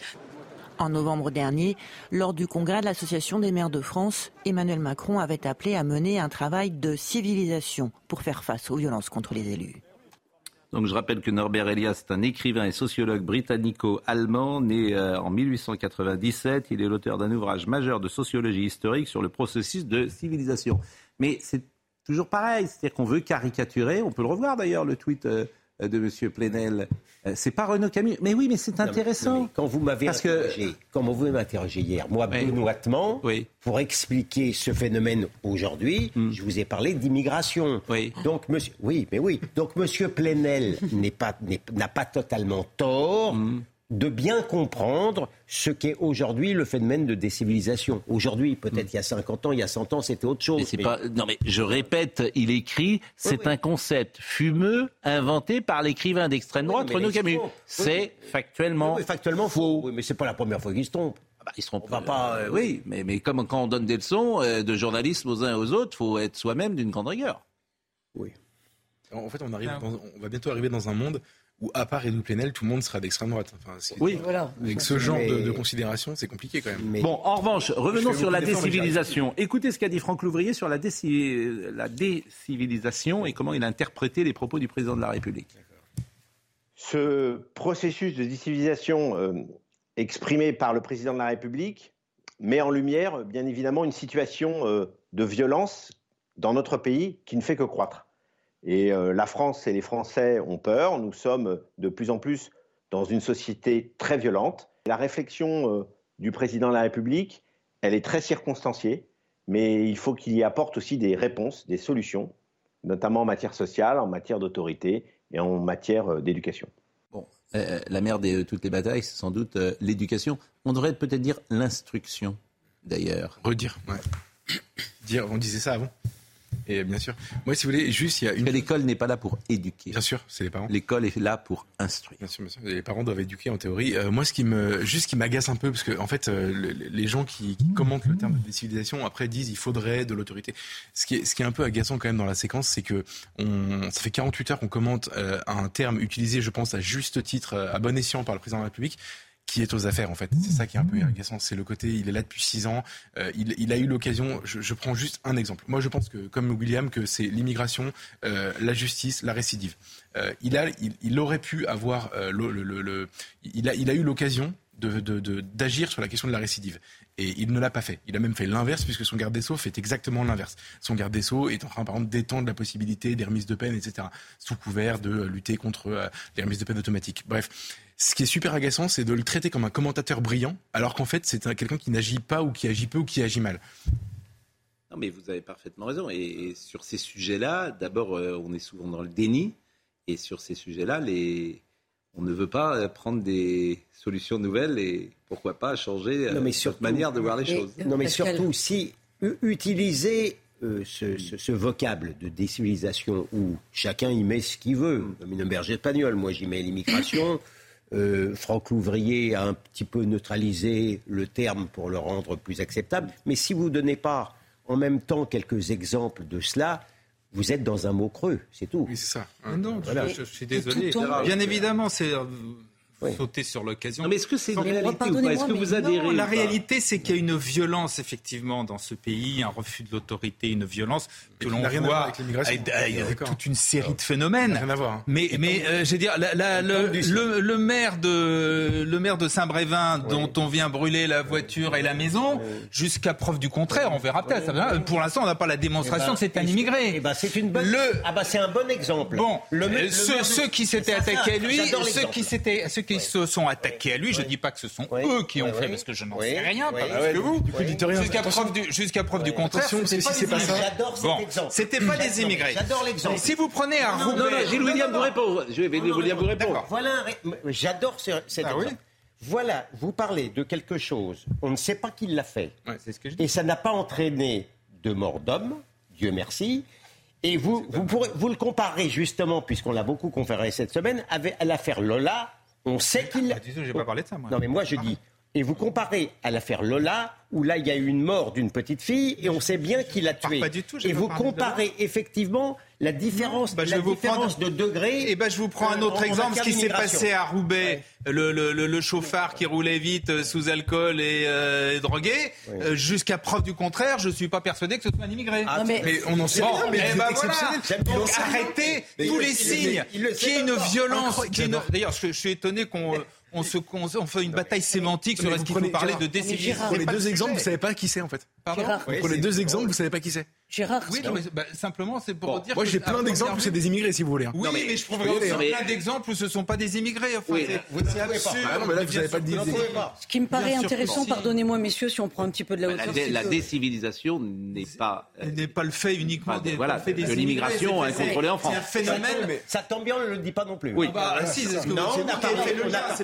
En novembre dernier, lors du congrès de l'Association des maires de France, Emmanuel Macron avait appelé à mener un travail de civilisation pour faire face aux violences contre les élus. Donc je rappelle que Norbert Elias est un écrivain et sociologue britannico-allemand né euh, en 1897. Il est l'auteur d'un ouvrage majeur de sociologie historique sur le processus de civilisation. Mais c'est toujours pareil, c'est-à-dire qu'on veut caricaturer, on peut le revoir d'ailleurs, le tweet euh, de M. Plenel. Euh, c'est pas Renaud Camus. Mais oui, mais c'est intéressant. quand vous m'avez interrogé, que... interrogé hier, moi, oui. benoîtement, pour expliquer ce phénomène aujourd'hui, hmm. je vous ai parlé d'immigration. Oui. Donc, monsieur, oui, mais oui. Donc, Monsieur Plenel n'est pas, n'a pas totalement tort. Hmm de bien comprendre ce qu'est aujourd'hui le phénomène de décivilisation. Aujourd'hui, peut-être il y a 50 ans, il y a 100 ans, c'était autre chose. Mais Pas... Non, mais je répète, il écrit, c'est un concept fumeux inventé par l'écrivain d'extrême droite Renaud Camus. C'est factuellement, factuellement faux. Oui, mais c'est pas la première fois qu'il se trompe. Ah bah, il se trompe. pas. Euh, oui, mais, mais comme quand on donne des leçons euh, de journalisme aux uns et aux autres, il faut être soi-même d'une grande rigueur. Oui. En fait, on, arrive on va bientôt arriver dans un monde où, à part Edouard Plenel, tout le monde sera d'extrême droite. Enfin, oui, voilà. Avec ce genre de, considération, c'est compliqué quand même. Bon, en revanche, revenons sur la décivilisation. Écoutez ce qu'a dit Franck Louvrier sur la, la décivilisation et comment il a interprété les propos du président de la République. Ce processus de décivilisation euh, exprimé par le président de la République met en lumière, bien évidemment, une situation euh, de violence dans notre pays qui ne fait que croître. Et euh, la France et les Français ont peur. Nous sommes de plus en plus dans une société très violente. La réflexion euh, du président de la République, elle est très circonstanciée, mais il faut qu'il y apporte aussi des réponses, des solutions, notamment en matière sociale, en matière d'autorité et en matière euh, d'éducation. Bon, la mère de toutes les batailles, c'est sans doute l'éducation. On devrait peut-être dire l'instruction, d'ailleurs. Redire, ouais. Dire, on disait ça avant et bien sûr. Moi, si vous voulez, juste, il y a une. L'école n'est pas là pour éduquer. Bien sûr, c'est les parents. L'école est là pour instruire. Bien sûr, bien sûr. Les parents doivent éduquer en théorie. Euh, moi, ce qui me, juste qui m'agace un peu, parce que en fait, euh, les gens qui, commentent le terme de décivilisation après disent il faudrait de l'autorité. Ce qui est, ce qui est un peu agaçant quand même dans la séquence, c'est que on, ça fait 48 heures qu'on commente euh, un terme utilisé, je pense, à juste titre, à bon escient par le président de la République qui est aux affaires en fait. C'est ça qui est un peu agaçant. C'est le côté, il est là depuis six ans. Euh, il, il, a eu l'occasion. Je, je, prends juste un exemple. Moi, je pense que comme William, que c'est l'immigration, euh, la justice, la récidive. Euh, il a, il, il, aurait pu avoir euh, le, le, le, il a, il a eu l'occasion d'agir de, de, d'agir sur la question de la récidive. Et il ne l'a pas fait. Il a même fait l'inverse, puisque son garde des Sceaux fait exactement l'inverse. Son garde des Sceaux est en train, par exemple, d'étendre la possibilité des remises de peine, etc., sous couvert de lutter contre les remises de peine automatiques. Bref, ce qui est super agaçant, c'est de le traiter comme un commentateur brillant, alors qu'en fait, c'est quelqu'un qui n'agit pas ou qui agit peu ou qui agit mal. Non, mais vous avez parfaitement raison. Et, sur ces sujets-là, d'abord, euh, on est souvent dans le déni. Et sur ces sujets-là, on ne veut pas prendre des solutions nouvelles et pourquoi pas changer euh, non, notre manière de voir les choses. Non, mais surtout, si utiliser euh, ce, vocable de décivilisation où chacun y met ce qu'il veut, comme une berger espagnole, moi j'y mets l'immigration. Euh, Franck Louvrier a un petit peu neutralisé le terme pour le rendre plus acceptable. Mais si vous ne donnez pas en même temps quelques exemples de cela, vous êtes dans un mot creux, c'est tout. Oui, c'est ça. Non, je, suis désolé. Bien évidemment, c'est sauter sur l'occasion. Mais est-ce que c'est une réalité ou pas Est-ce que vous adhérez La réalité, c'est qu'il y a une violence, effectivement, dans ce pays, un refus de l'autorité, une violence que l'on voit avec, avec, avec toute une série de phénomènes. Mais, mais euh, je veux dire, le, maire de, le maire de Saint-Brévin, dont on vient brûler la voiture et la maison, jusqu'à preuve du contraire, on verra peut-être. Euh, pour l'instant, on n'a pas la démonstration eh que c'est ben, un immigré. Bah, c'est une bonne... Ah bah c'est un bon exemple. Bon, ceux, ceux, qui s'étaient attaqués à lui, ceux qui s'étaient qui se sont attaqués à lui. Je ne dis pas que ce sont eux qui ont fait, parce que je n'en sais rien, pas ah plus que vous. Jusqu'à preuve du, jusqu preuve du contraire. C'était pas, si pas ça. Bon, c'était pas des immigrés. J'adore l'exemple. Si vous prenez un Roubaix. Non, non, Gilles William vous répond. Je vais vous répondre. Voilà, j'adore cet ah exemple. Voilà, vous parlez de quelque chose, on ne sait pas qui l'a fait. Et ça n'a pas entraîné de mort d'homme, Dieu merci. Et vous, vous, le comparez justement, puisqu'on l'a beaucoup conféré cette semaine, avec l'affaire Lola on sait ah, qu'il. Ah, disons, j'ai pas oh. parlé de ça, moi. Non, mais moi, je ah. dis, et vous comparez à l'affaire Lola, où là, il y a eu une mort d'une petite fille, et on sait bien qui l'a ah, tuée. Pas du tout, et vous comparez effectivement la différence, bah, la différence de degré. Et ben, je vous prends un autre exemple, ce qui s'est passé à Roubaix, le, le, chauffard qui roulait vite euh, sous alcool et, euh, drogué. Euh, jusqu'à preuve du contraire, je ne suis pas persuadé que ce soit un immigré. Ah, mais... on en eh ben, sait bon, rien. Mais bah, voilà. Donc arrêtez tous les signes qu'il y ait une violence. D'ailleurs, je, suis étonné qu'on on, se, on, on fait une bataille sémantique sur est-ce qu'il faut parler de décennie. Vous prenez deux exemples, vous savez pas qui c'est en fait. Pardon Vous prenez deux exemples, vous savez pas qui c'est. Gérard. Oui, mais, bah, simplement, c'est pour dire. Moi, j'ai plein d'exemples où c'est des immigrés, si vous voulez. Hein. Oui, mais, je pourrais aussi plein d'exemples où ce ne sont pas des immigrés. Enfin, vous ne savez pas. Non, mais là, vous n'avez pas de Ce qui me paraît intéressant, pardonnez-moi, messieurs, si on prend un petit peu de la bah, hauteur. La, décivilisation n'est pas. Euh, n'est pas le fait uniquement. Voilà, de l'immigration incontrôlée en France. C'est un phénomène. mais. Ça tombe bien, on ne le dit pas non plus. Oui. Ah bah,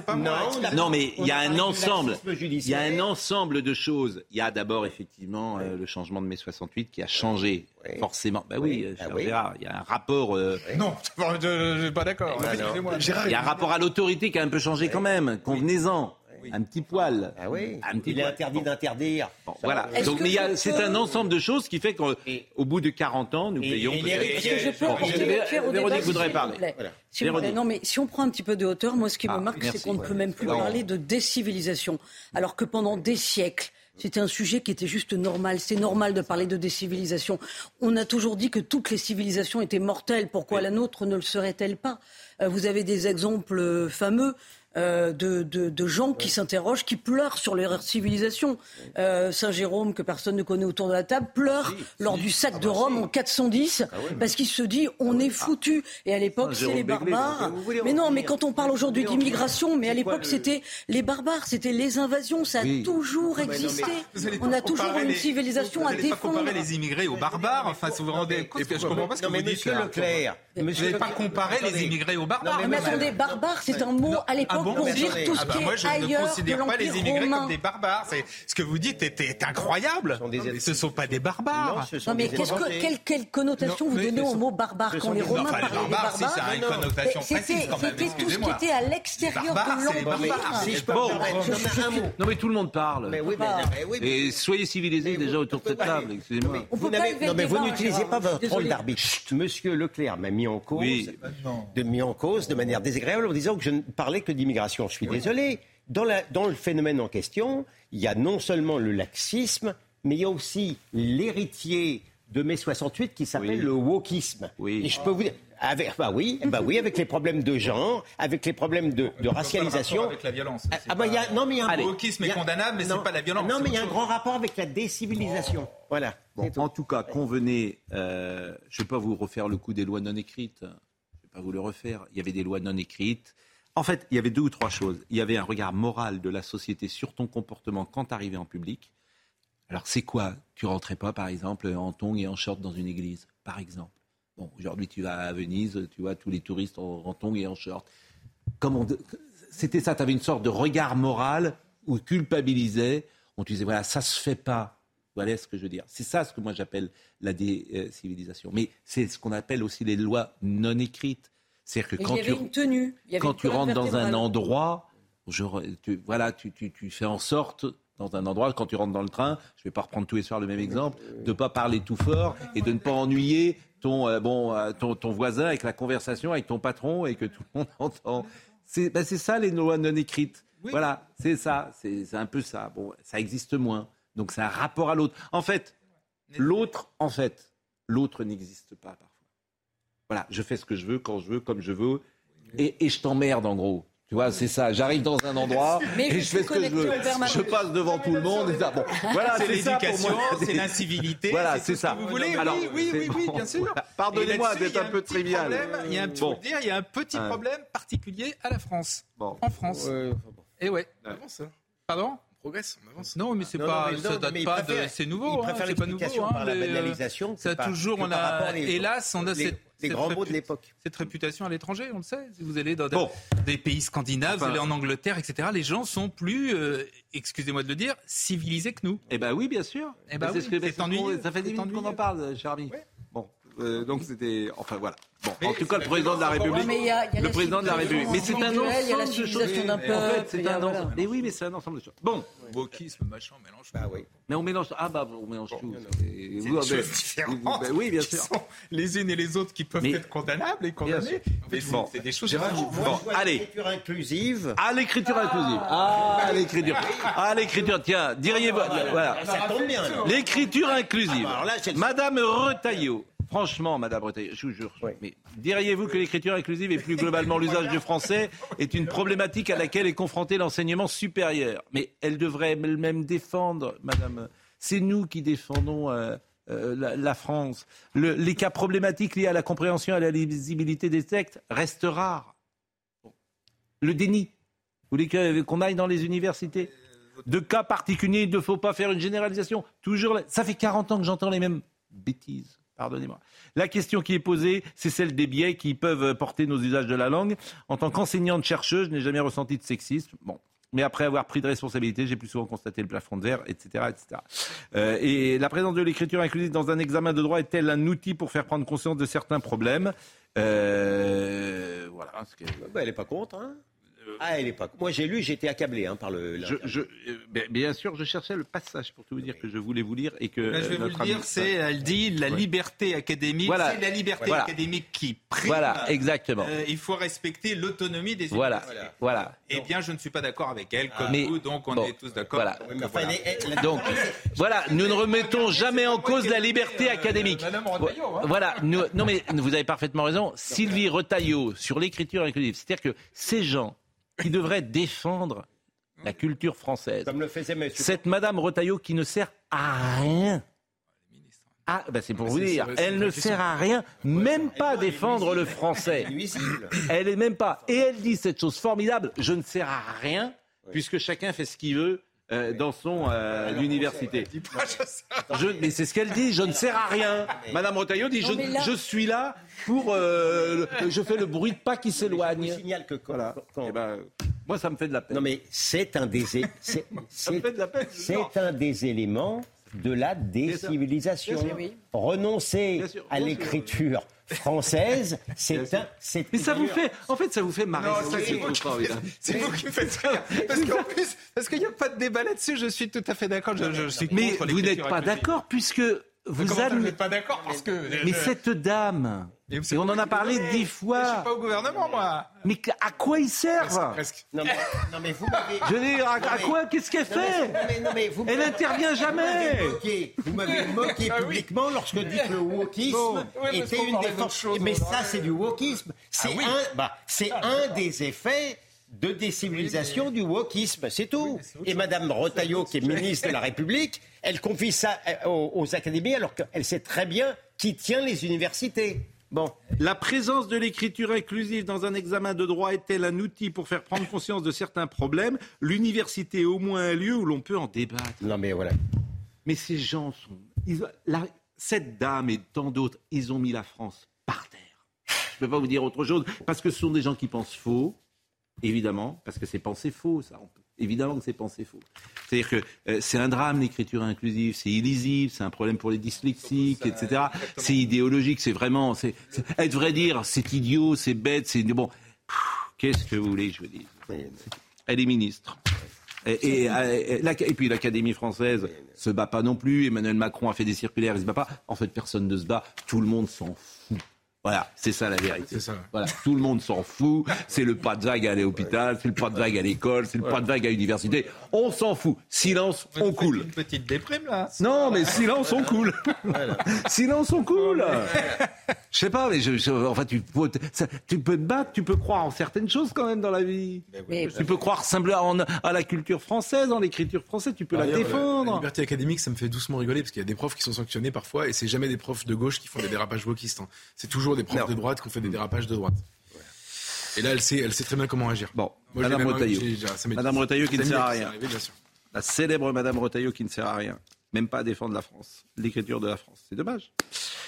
ah, non, mais il y a un ensemble. Il y a un ensemble de choses. Il y a d'abord, effectivement, euh, le changement de mai 68 qui a changé Forcément. Ben oui, euh, ah il y a un rapport. Euh, non, je suis pas d'accord. Bah il y a un rapport à l'autorité qui a un peu changé quand même. Convenez-en. Un petit poil. Ah oui. Un petit il est interdit d'interdire. Bon, voilà. Euh, Est-ce Donc c'est un ensemble de choses qui fait qu'au bout de 40 ans, nous payons. Véronique voudrait parler. Non, mais si on prend un petit peu de hauteur, moi, ce qui me ah, marque, c'est qu'on ne peut même plus parler de décivilisation, alors que pendant des siècles, c'était un sujet qui était juste normal. C'est normal de parler de décivilisation. On a toujours dit que toutes les civilisations étaient mortelles. Pourquoi la nôtre ne le serait-elle pas? Euh, vous avez des exemples euh, fameux euh, de, de, de, gens qui s'interrogent, qui pleurent sur leur civilisation. Euh, Saint Jérôme, que personne ne connaît autour de la table, pleure lors du sac de Rome en 410 parce qu'il se dit on est foutu. Et à l'époque, c'est les barbares. Mais non, mais quand on parle aujourd'hui d'immigration, mais à l'époque, c'était les barbares, c'était les invasions. Ça a toujours existé. On a toujours une civilisation à défendre. Vous pas comparer les immigrés aux barbares. Enfin, si vous vous rendez compte. Leclerc, mais vous n'avez pas comparé les immigrés aux barbares. Non, mais, mais attendez, barbares, c'est un mot à l'époque ah bon pour dire tout ce ah bah, qui est Moi, je ne considère pas les immigrés comme des barbares. Ce que vous dites est, incroyable. Ce ne sont, pas des barbares. Mais quelle, connotation vous donnez au mot barbare quand les Romains parlaient des barbares si ça a une connotation C'était tout ce qui était à l'extérieur de l'Empire. Non, mais tout le monde parle. Et soyez civilisés déjà autour de cette table. Excusez-moi. Non, mais vous n'utilisez pas votre rôle d'arbitre. Monsieur Leclerc m'a en cause, de, mis en cause de manière désagréable en disant que je ne parlais que d'immigration. Je suis désolé. Dans, la, dans le phénomène en question, il y a non seulement le laxisme, mais il y a aussi l'héritier de mai 68 qui s'appelle le wokisme. Et je peux vous dire, avec, bah oui, ah bah oui, avec les problèmes de genre, avec les problèmes de, de racialisation. Avec la violence. Ah, ah bah, y a, non mais y a un. Le wokisme est condamnable, mais c'est pas la violence. Non mais il y a un grand rapport avec la décivilisation. Oh. Voilà. En tout cas, convenez, euh, je ne vais pas vous refaire le coup des lois non écrites. Je ne vais pas vous le refaire. Il y avait des lois non écrites. En fait, il y avait deux ou trois choses. Il y avait un regard moral de la société sur ton comportement quand tu arrivais en public. Alors, c'est quoi Tu rentrais pas, par exemple, en tongs et en short dans une église, par exemple? Bon, aujourd'hui, tu vas à Venise, tu vois tous les touristes en, en tongs et en short. C'était ça, tu avais une sorte de regard moral où culpabilisait. On te disait, voilà, ça se fait pas voilà ce que je veux dire. C'est ça ce que moi j'appelle la décivilisation. Mais c'est ce qu'on appelle aussi les lois non écrites. C'est que quand, tu, tenue. quand tu rentres dans un endroit, je, tu, voilà, tu, tu, tu, fais en sorte dans un endroit, quand tu rentres dans le train, je ne vais pas reprendre tous les soirs le même exemple, de ne pas parler tout fort et de ne pas ennuyer ton, euh, bon, euh, ton, ton, voisin avec la conversation avec ton patron et que tout le monde entend. C'est ben ça les lois non écrites. Voilà, c'est ça, c'est un peu ça. Bon, ça existe moins. Donc c'est un rapport à l'autre. En fait, l'autre, en fait, l'autre n'existe pas parfois. Voilà, je fais ce que je veux, quand je veux, comme je veux, et, et je t'emmerde en gros. Tu vois, c'est ça. J'arrive dans un endroit et je, fais ce que je veux. Je passe devant tout le monde et ça. Bon, voilà, c'est l'éducation, c'est l'incivilité. Voilà, c'est ça. Vous voulez Alors, oui, oui, oui, bien sûr. Pardonnez-moi d'être un peu trivial. il y a un petit, bon. dire, il y a un petit problème particulier à la France. Bon. En France. Et ouais. Pardon? Progresse, on avance. Non, mais c'est pas, ça date pas de, c'est nouveau, hein, c'est pas nouveau. Hein, par la banalisation. Ça toujours, on a, hélas, on a cette, les grands mots de l'époque. Cette réputation à l'étranger, on le sait. Si vous allez dans des, pays scandinaves, vous allez en Angleterre, etc. Les gens sont plus, euh, excusez-moi de le dire, civilisés que nous. Eh ben oui, bien sûr. Eh ben oui, c'est Ça fait 10 minutes qu'on en parle, cher ami. Euh, donc c'était, enfin voilà. Bon, en tout cas, le président de la République. le président de la République. Mais c'est un ensemble de choses. En fait, c'est un ensemble. Mais oui, mais c'est un ensemble de choses. Bon. Wokisme, machin, on mélange. Bah oui. Mais on mélange. Ah bah on mélange tout. C'est des choses différentes. Oui, bien sûr. Les unes et les autres qui peuvent être condamnables et condamnées. Bon, c'est des choses. Bon, allez. L'écriture inclusive. Ah, l'écriture inclusive. Ah, l'écriture. Ah, l'écriture. Tiens, diriez-vous. Voilà. Ça tombe bien. L'écriture inclusive. Madame Retailleau. Franchement, Madame Retailleau, je vous jure, mais diriez-vous que l'écriture inclusive et plus globalement l'usage du français est une problématique à laquelle est confronté l'enseignement supérieur? Mais elle devrait elle-même défendre, Madame. C'est nous qui défendons euh, euh, la, France. les cas problématiques liés à la compréhension et à la lisibilité des textes restent rares. Le déni. Vous voulez qu'on aille dans les universités? De cas particuliers, il ne faut pas faire une généralisation. Toujours, ça fait 40 ans que j'entends les mêmes bêtises. Pardonnez-moi. La question qui est posée, c'est celle des biais qui peuvent porter nos usages de la langue. En tant qu'enseignante chercheuse, je n'ai jamais ressenti de sexisme. Bon. Mais après avoir pris de responsabilité, j'ai plus souvent constaté le plafond de verre, etc. etc. Euh, et la présence de l'écriture inclusive dans un examen de droit est-elle un outil pour faire prendre conscience de certains problèmes? Euh, Voilà. Bah, elle n'est pas contre. Hein ah, elle est pas. Moi, j'ai lu, j'étais accablé hein, par le. Je, euh, bien sûr, je cherchais le passage pour tout vous dire que je voulais vous lire et que. je vais vous le dire, c'est, elle dit, la liberté académique. Voilà. C'est la liberté académique qui prime. Voilà, exactement. Euh, il faut respecter l'autonomie des voilà. Voilà. Eh bien, je ne suis pas d'accord avec elle, comme vous, donc on est tous d'accord. Voilà. Donc, voilà, nous ne remettons jamais en cause la liberté académique. Hein. Voilà. non, mais vous avez parfaitement raison. Sylvie Retailleau sur l'écriture inclusive. C'est-à-dire que ces gens qui devrait défendre la culture française. Comme le faisait monsieur. Cette Madame Retailleau qui ne sert à rien. Ah, ben c'est pour vous dire, elle ne sert à rien, même pas à défendre le français. Elle est même pas. Et elle dit cette chose formidable, je ne sers à rien, puisque chacun fait ce qu'il veut euh, dans son euh, université. Je, mais c'est ce qu'elle dit, je ne sers à rien. Madame Retailleau dit, je, je, suis là pour... Euh, je fais le bruit de pas qui s'éloigne. Je signale que quand, voilà. Eh ben, moi, ça me fait de la peine. Non, mais c'est un des... C'est un des éléments de la décivilisation. Renoncer à l'écriture française, c'est un. Mais ça vous fait, en fait, ça vous fait marrer. C'est vous qui me faites rire. Parce qu'en plus, parce qu'il n'y a pas de débat là-dessus, je suis tout à fait d'accord. Je, je, suis mais vous n'êtes pas d'accord puisque vous n'êtes pas d'accord? Parce que. Mais cette dame. Et, on en a parlé dix fois. Je suis pas au gouvernement, moi. Mais à quoi ils servent presque, Non, mais, non, mais vous m'avez. Je veux dire, à, quoi Qu'est-ce qu'elle fait non, mais, vous Elle n'intervient jamais. Vous m'avez moqué, ah publiquement lorsque vous dites que le wokisme était une des forces. Mais ça, c'est du wokisme. C'est ah un, bah, c'est un des effets de décivilisation du wokisme, c'est tout. Et Madame Retailleau, qui est ministre de la République, elle confie ça euh, aux, académies alors qu'elle sait très bien qui tient les universités. Bon. La présence de l'écriture inclusive dans un examen de droit est-elle un outil pour faire prendre conscience de certains problèmes? L'université est au moins un lieu où l'on peut en débattre. Non mais voilà. Mais ces gens sont... cette dame et tant d'autres, ils ont mis la France peux pas vous dire autre chose. Parce que ce sont des gens qui pensent faux, évidemment, parce que c'est pensé faux, ça. Évidemment que c'est pensé faux. C'est-à-dire que euh, c'est un drame l'écriture inclusive, c'est illisible, c'est un problème pour les dyslexiques, etc. C'est idéologique, c'est vraiment. C'est, elle devrait dire c'est idiot, c'est bête, c'est. Bon, qu'est-ce que vous voulez que je vous dise? Elle est ministre. Et, et, puis l'Académie française se bat pas non plus. Emmanuel Macron a fait des circulaires, il se bat pas. En fait, personne ne se bat. Tout le monde s'en fout. Voilà, c'est ça la vérité. Ça. Voilà, tout le monde s'en fout. C'est le pas de vague à l'hôpital, c'est le pas de vague à l'école, c'est le pas de vague à l'université. On s'en fout. Silence, on coule. Une petite déprime là. Non, mais silence, on coule. silence, on coule. Je sais pas, mais je, enfin, tu, tu peux te battre, tu peux croire en certaines choses quand même dans la vie. tu peux croire simplement à la culture française, en l'écriture française, tu peux la défendre. La liberté académique, ça me fait doucement rigoler parce qu'il y a des profs qui sont sanctionnés parfois et c'est jamais des profs de gauche qui font des dérapages wokistes. Hein. C'est toujours des profs de droite qui ont fait des dérapages de droite. Et là, elle sait, elle sait très bien comment agir. Bon, Madame Retailleau. Madame Retailleau qui ne sert à rien. La célèbre Madame Retailleau qui ne sert à rien. Même pas à défendre la France. L'écriture de la France. C'est dommage.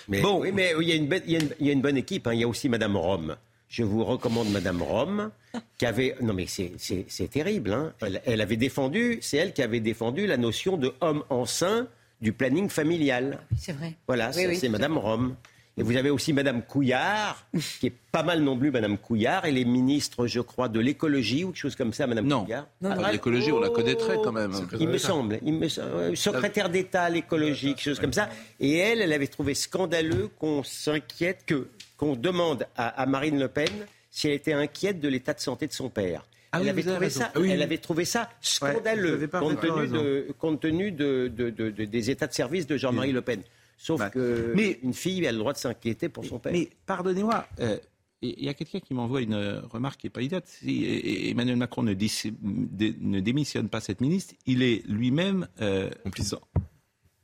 Mais, bon. Oui, mais il y, a une, il, y a une, bonne équipe. Hein. Il y a aussi Madame Rome. Je vous recommande Madame Rome, qui avait. Non, mais c'est terrible. Hein. Elle, elle, avait défendu. C'est elle qui avait défendu la notion de homme enceint du planning familial. C'est vrai. Voilà, c'est Madame Rome. Et vous avez aussi Madame Couillard, qui est pas mal non plus, Madame Couillard. Elle est ministre, je crois, de l'écologie ou quelque chose comme ça, Madame Couillard. Non, ah, l'écologie, on la connaîtrait quand même. Il me semble. Il me secrétaire d'État à l'écologie, quelque chose comme ça. Et elle, elle avait trouvé scandaleux qu'on s'inquiète, que qu'on demande à, Marine Le Pen si elle était inquiète de l'état de santé de son père. Ah elle, avait trouvé ça, ah elle avait trouvé ça scandaleux compte, tenu de, compte tenu de, des états de service de Jean-Marie Le Pen. Sauf qu'une que mais, une fille a le droit de s'inquiéter pour son père. Mais pardonnez-moi, euh, il y a quelqu'un qui m'envoie une remarque qui n'est pas idiote. Si Emmanuel Macron ne, ne, démissionne pas cette ministre, il est lui-même euh,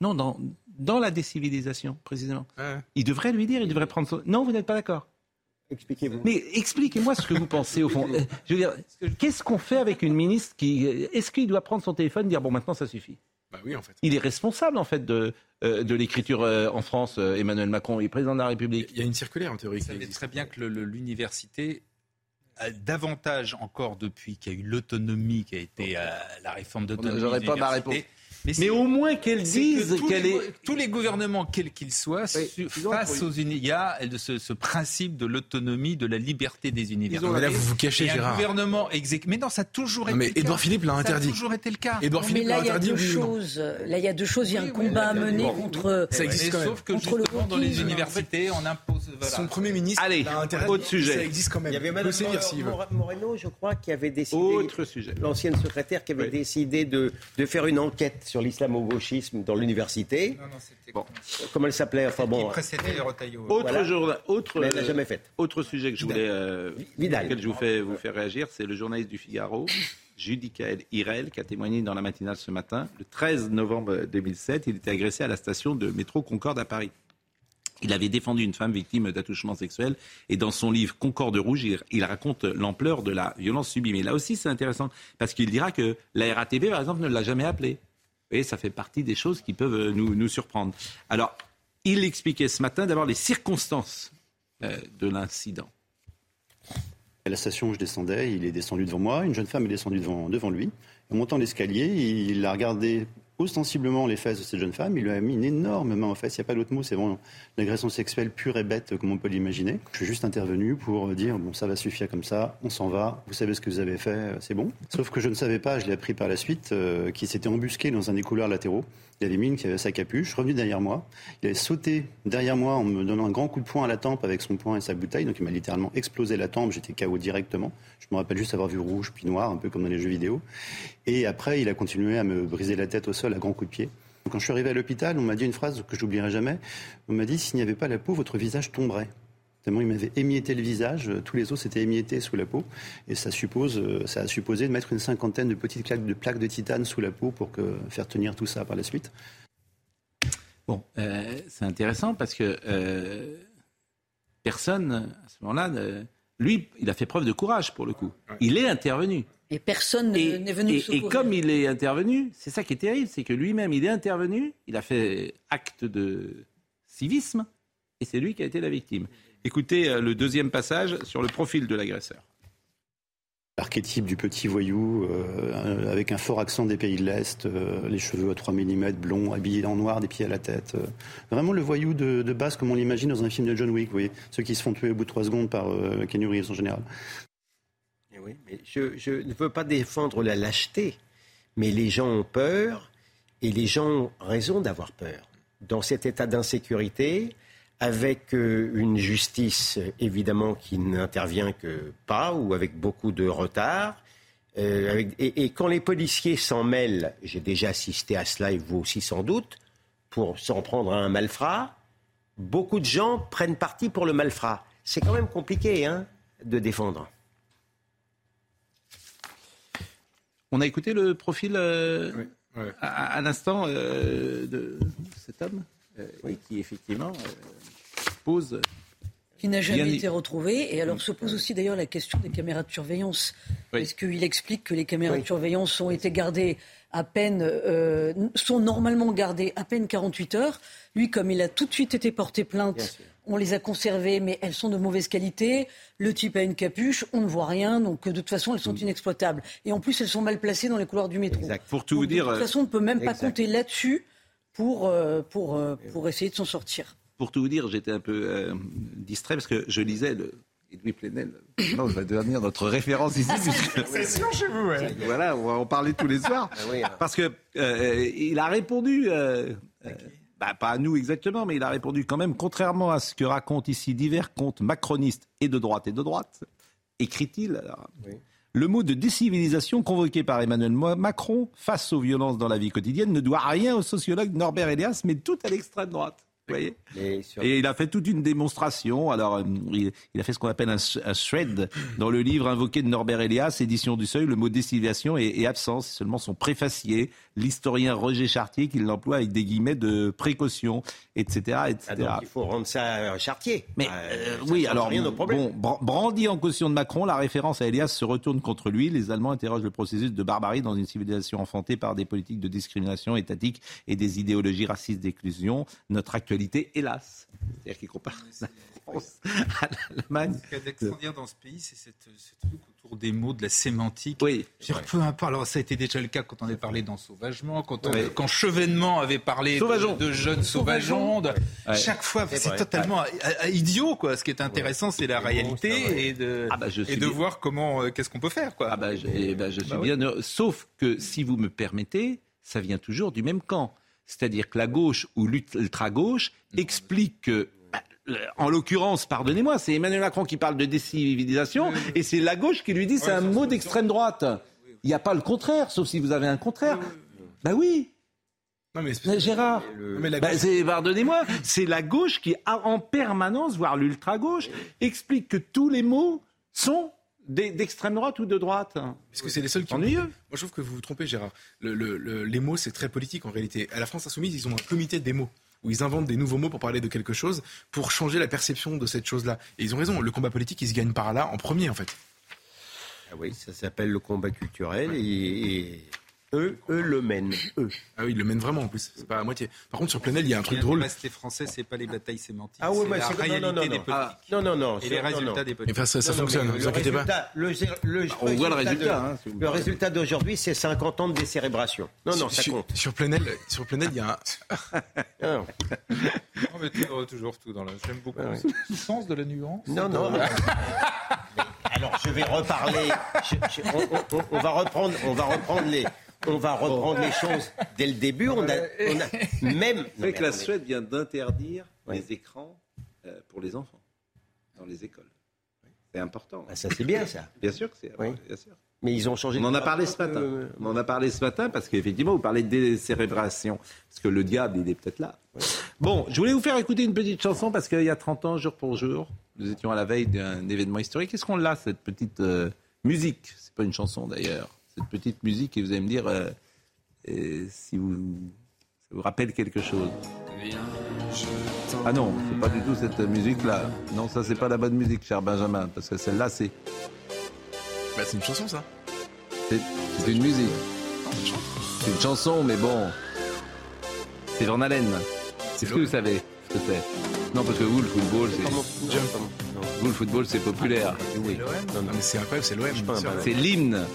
Non, dans, dans la décivilisation, précisément. Il devrait lui dire, il devrait prendre son... Non, vous n'êtes pas d'accord Expliquez-vous. Mais expliquez-moi ce que vous pensez au fond. Je veux dire, qu'est-ce qu'on fait avec une ministre qui. Est-ce qu'il doit prendre son téléphone et dire bon, maintenant ça suffit? Bah oui, en fait. Il est responsable, en fait, de, euh, de l'écriture euh, en France, euh, Emmanuel Macron. Il est président de la République. Il y a une circulaire, en théorie. Vous savez très bien que l'université a davantage encore depuis qu'il y a eu l'autonomie qui a été la réforme d'autonomie. J'aurais pas ma réponse. Mais, au moins qu'elle dise qu'elle est. Tous les gouvernements, quels qu'ils soient, face aux il y a ce, ce principe de l'autonomie, de la liberté des universités. Mais là, vous vous cachez, Gérard. Un gouvernement Mais non, ça a toujours été. mais Édouard Philippe l'a interdit. Ça a toujours été le cas. Édouard Philippe l'a interdit. Là, il y a deux choses. Là, il y a deux choses. Il y a un combat à mener contre. Ça existe quand même. Sauf que justement, dans les universités, on impose. Son premier ministre. Allez, autre sujet. Ça existe quand même. Il y avait Madame Moreno, je crois, qui avait décidé. Autre sujet. L'ancienne secrétaire qui avait décidé de faire une enquête sur l'islamo-gauchisme dans l'université. Bon. Comment elle s'appelait enfin, bon, précédait Autre, jour, autre, Mais elle n'a jamais fait. Autre sujet que je voulais, euh, je vous fais vous faire réagir, c'est le journaliste du Figaro, Judicaël Irel, qui a témoigné dans la matinale ce matin. Le 13 novembre 2007, il était agressé à la station de métro Concorde à Paris. Il avait défendu une femme victime d'attouchement sexuel et dans son livre Concorde rouge, il, raconte l'ampleur de la violence subie. Mais là aussi, c'est intéressant parce qu'il dira que la RATP, par exemple, ne l'a jamais appelé. Et ça fait partie des choses qui peuvent euh, nous, surprendre. Alors, il expliquait ce matin d'abord les circonstances euh, de l'incident. À la station où je descendais, il est descendu devant moi, une jeune femme est descendue devant, devant lui. En montant l'escalier, il a regardé ostensiblement les fesses de cette jeune femme. Il lui a mis une énorme main aux fesses. Il n'y a pas d'autre mot. C'est vraiment l'agression sexuelle pure et bête, comme on peut l'imaginer. Je suis juste intervenu pour dire bon, ça va suffire comme ça, on s'en va, vous savez ce que vous avez fait, c'est bon. Sauf que je ne savais pas, je l'ai appris par la suite, euh, qu'il s'était embusqué dans un des couloirs latéraux. Il avait mine qui avait sa capuche, revenu derrière moi. Il avait sauté derrière moi en me donnant un grand coup de poing à la tempe avec son poing et sa bouteille. Donc il m'a littéralement explosé la tempe. J'étais KO directement. Je me rappelle juste avoir vu rouge puis noir, un peu comme dans les jeux vidéo. Et après, il a continué à me briser la tête au sol à grands coups de pied. Quand je suis arrivé à l'hôpital, on m'a dit une phrase que je n'oublierai jamais. On m'a dit s'il n'y avait pas la peau, votre visage tomberait. Tellement il m'avait émietté le visage, tous les os s'étaient émiettés sous la peau, et ça suppose, euh, ça a supposé de mettre une cinquantaine de petites plaques de, plaques de titane sous la peau pour que, faire tenir tout ça par la suite. Bon, euh, c'est intéressant parce que euh, personne, à ce moment-là, lui, il a fait preuve de courage pour le coup. Il est intervenu. Et personne n'est venu et, et comme il est intervenu, c'est ça qui est terrible, c'est que lui-même, il est intervenu, il a fait acte de civisme, et c'est lui qui a été la victime. Écoutez euh, le deuxième passage sur le profil de l'agresseur. L'archétype du petit voyou, euh, avec un fort accent des pays de l'Est, euh, les cheveux à 3 mm, blond, habillé en noir, des pieds à la tête. euh. vraiment le voyou de, de base, comme on l'imagine dans un film de John Wick, vous voyez. Ceux qui se font tuer au bout de 3 secondes par euh, Keanu Reeves en général. Eh oui, mais je, je ne veux pas défendre la lâcheté, mais les gens ont peur et les gens ont raison d'avoir peur. Dans cet état d'insécurité, avec euh, une justice évidemment qui n'intervient que pas ou avec beaucoup de retard, euh, avec- et, et quand les policiers s'en mêlent, j'ai déjà assisté à cela et vous aussi sans doute, pour s'en prendre à un malfrat, beaucoup de gens prennent parti pour le malfrat. C'est quand même compliqué hein, de défendre. On a écouté le profil euh, ouais. à, à l'instant euh, de cet homme? Et qui effectivement euh, pose. qui n'a jamais été retrouvé. Et alors se pose aussi d'ailleurs la question des caméras de surveillance. Oui. Est-ce qu'il explique que les caméras de surveillance ont été gardées à peine, euh, sont normalement gardées à peine 48 heures? Lui, comme il a tout de suite été porté plainte, on les a conservées, mais elles sont de mauvaise qualité. Le type a une capuche, on ne voit rien, donc de toute façon, elles sont inexploitables. Et en plus, elles sont mal placées dans les couloirs du métro. Pour tout vous dire, De toute euh, façon, on ne peut même pas compter là-dessus pour, euh, pour, euh, pour essayer de s'en sortir. Pour tout vous dire, j'étais un peu euh, distrait parce que je lisais le. Edoui Plenel, non, va devenir notre référence ici. puisque- C'est sûr chez vous, ouais. Voilà, on va en parler tous les soirs. Parce que euh, il a répondu, euh, euh, bah, pas à nous exactement, mais il a répondu quand même, contrairement à ce que racontent ici divers comptes macronistes et de droite et de droite, écrit-il. alors, Le mot de décivilisation convoqué par Emmanuel Macron face aux violences dans la vie quotidienne ne doit rien au sociologue Norbert Elias, mais tout à l'extrême droite. Vous voyez et il a fait toute une démonstration. Alors, euh, il, a fait ce qu'on appelle un, un shred dans le livre invoqué de Norbert Elias, édition du Seuil. Le mot décivilisation est, est absent. C'est seulement son préfacier, l'historien Roger Chartier, qui l'emploie avec des guillemets de précaution, etc. etc. Ah, donc il faut rendre ça à Chartier. Mais Ah, euh, oui, alors rien bon, bran- brandi en caution de Macron, la référence à Elias se retourne contre lui. Les Allemands interrogent le processus de barbarie dans une civilisation enfantée par des politiques de discrimination étatique et des idéologies racistes d'exclusion. Notre hélas. C'est-à-dire qu'il compare la France à l'Allemagne. Ce qu'il y a d'extraordinaire dans ce pays, c'est cette- ce truc autour des mots, de la sémantique. Oui. Dire, peu importe. Alors, ça a été déjà le cas quand on avait parlé d'ensauvagement, quand, on- Ouais. quand Chevènement avait parlé de, de jeunes sauvageons. de- Ouais. Chaque fois, C'est totalement idiot, quoi. Ce qui est intéressant, c'est la réalité et de, Ah bah, je suis et de bien- voir comment, euh, qu'est-ce qu'on peut faire, quoi. Ah bah, je, eh je suis Bah oui. bien heureux. Sauf que, si vous me permettez, ça vient toujours du même camp. C'est-à-dire que la gauche ou l'ultra-gauche explique que, bah, en l'occurrence, pardonnez-moi, c'est Emmanuel Macron qui parle de décivilisation et c'est la gauche qui lui dit c'est un mot d'extrême droite. Il n'y a pas le contraire, sauf si vous avez un contraire. Bah oui. Non, mais Mais Gérard, gauche- pardonnez-moi, c'est la gauche qui, a- en permanence, voire l'ultra-gauche, explique que tous les mots sont d'extrême droite ou de droite. Parce que c'est les seuls qui. Ennuyeux. Moi, je trouve que vous vous trompez, Gérard. Le- le- le- les mots, c'est très politique en réalité. À la France Insoumise, ils ont un comité des mots où ils inventent des nouveaux mots pour parler de quelque chose, pour changer la perception de cette chose-là. Et ils ont raison. Le combat politique, il se gagne par là en premier, en fait. Ah oui, ça s'appelle le combat culturel et, et eux, eux le mènent. Eux. Ah oui, ils le mènent vraiment en plus. C'est pas à moitié. Par contre, sur Plenel, il y a un truc drôle. Les français, c'est pas les batailles sémantiques. Ah ouais, c'est mais la réalité non, non, des non. politiques. Ah, non, non, non, Et c'est- les non, résultats non. des politiques. Enfin, ça, ça Non, non, fonctionne, ne vous le inquiétez pas. Le, le- On voit le résultat, de- hein, vous le résultat d'aujourd'hui, c'est 50 ans de décérébration. Non, non, ça sur, compte. sur Plenel, sur Plenel, il y a un. Non, Non, mais toujours, toujours tout dans la. J'aime beaucoup Ouais, ouais. le sens de la nuance. non, non. Alors, je vais reparler. je- je- on, on- on va reprendre, on va reprendre les. On va reprendre les choses dès le début. On a, on a même. mais que la. Suède vient d'interdire les écrans euh, pour les enfants dans les écoles. C'est important. Ah, ça, c'est bien, ça. Bien sûr que c'est. Oui. Bien sûr. Mais ils ont changé. On en a parlé ce matin. euh, On en a parlé ce matin parce qu'effectivement, vous parlez de décérébration. Parce que le diable, il est peut-être là. Bon, je voulais vous faire écouter une petite chanson parce qu'il y a 30 ans, jour pour jour, nous étions à la veille d'un événement historique. Est-ce qu'on l'a, cette petite euh, musique? C'est pas une chanson d'ailleurs. Cette petite musique, et vous allez me dire euh, euh, si vous, ça vous rappelle quelque chose. Ah non, c'est pas du tout cette musique-là. Non, ça, c'est pas la bonne musique, cher Benjamin, parce que celle-là, c'est Bah, c'est une chanson, ça. c'est c'est une musique. C'est une chanson, mais bon. C'est Van Halen. C'est ce que vous savez. que c'est? Non, parce que vous, le football, c'est. Vous, le football, c'est populaire. Oui. Non, mais c'est incroyable, c'est l'OM. C'est l'hymne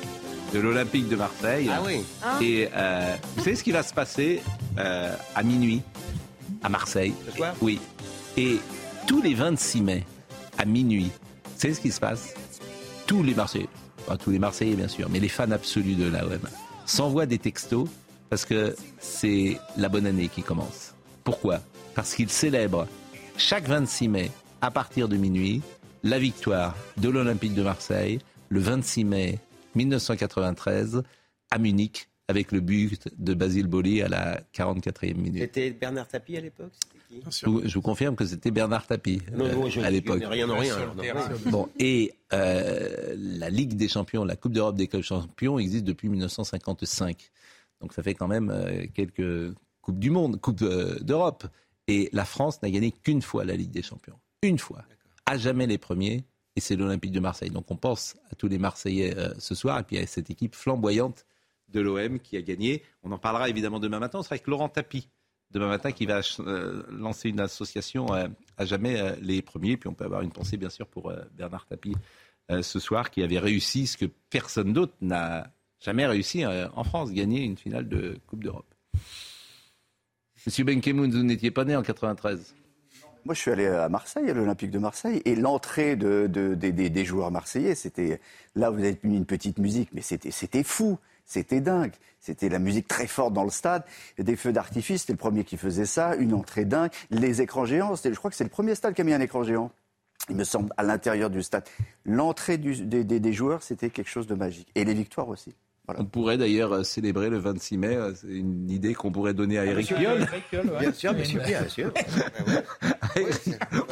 de l'Olympique de Marseille. Ah oui. Et euh, vous savez ce qui va se passer euh, à minuit à Marseille? Ce soir? Oui. Et tous les 26 mai, à minuit, vous savez ce qui se passe? Tous les Marseillais, pas tous les Marseillais bien sûr, mais les fans absolus de l'AOM s'envoient des textos parce que c'est la bonne année qui commence. Pourquoi? Parce qu'ils célèbrent chaque 26 mai, à partir de minuit, la victoire de l'Olympique de Marseille, le 26 mai 1993, à Munich, avec le but de Basile Boli à la 44e minute. C'était Bernard Tapie à l'époque Je vous, je vous confirme que c'était Bernard Tapie Non, euh, non, je- à l'époque. rien en rien, non. Bon, et euh, la Ligue des Champions, la Coupe d'Europe des clubs champions existe depuis 1955. Donc ça fait quand même euh, quelques Coupes du Monde, Coupes euh, d'Europe. Et la France n'a gagné qu'une fois la Ligue des Champions. Une fois. À jamais les premiers. Et c'est l'Olympique de Marseille. Donc on pense à tous les Marseillais euh, ce soir et puis à cette équipe flamboyante de l'OM qui a gagné. On en parlera évidemment demain matin. On sera avec Laurent Tapie demain matin qui va euh, lancer une association euh, à jamais les premiers. Puis on peut avoir une pensée bien sûr pour Bernard Tapie ce soir qui avait réussi ce que personne d'autre n'a jamais réussi en France, gagner une finale de Coupe d'Europe. Monsieur Benkemoun, vous n'étiez pas né en 93 Moi, je suis allé à Marseille, à l'Olympique de Marseille, et l'entrée de, de- des- joueurs marseillais, c'était. Là, vous avez mis une petite musique, mais c'était fou, c'était dingue. C'était la musique très forte dans le stade, des feux d'artifice, c'était le premier qui faisait ça, une entrée dingue, les écrans géants, je crois que c'est le premier stade qui a mis un écran géant. Il me semble, à l'intérieur du stade. L'entrée des joueurs, c'était quelque chose de magique. Et les victoires aussi. On pourrait d'ailleurs euh, célébrer le 26 mai. euh, C'est une idée qu'on pourrait donner à Eric Piolle. Bien sûr, bien sûr, bien sûr.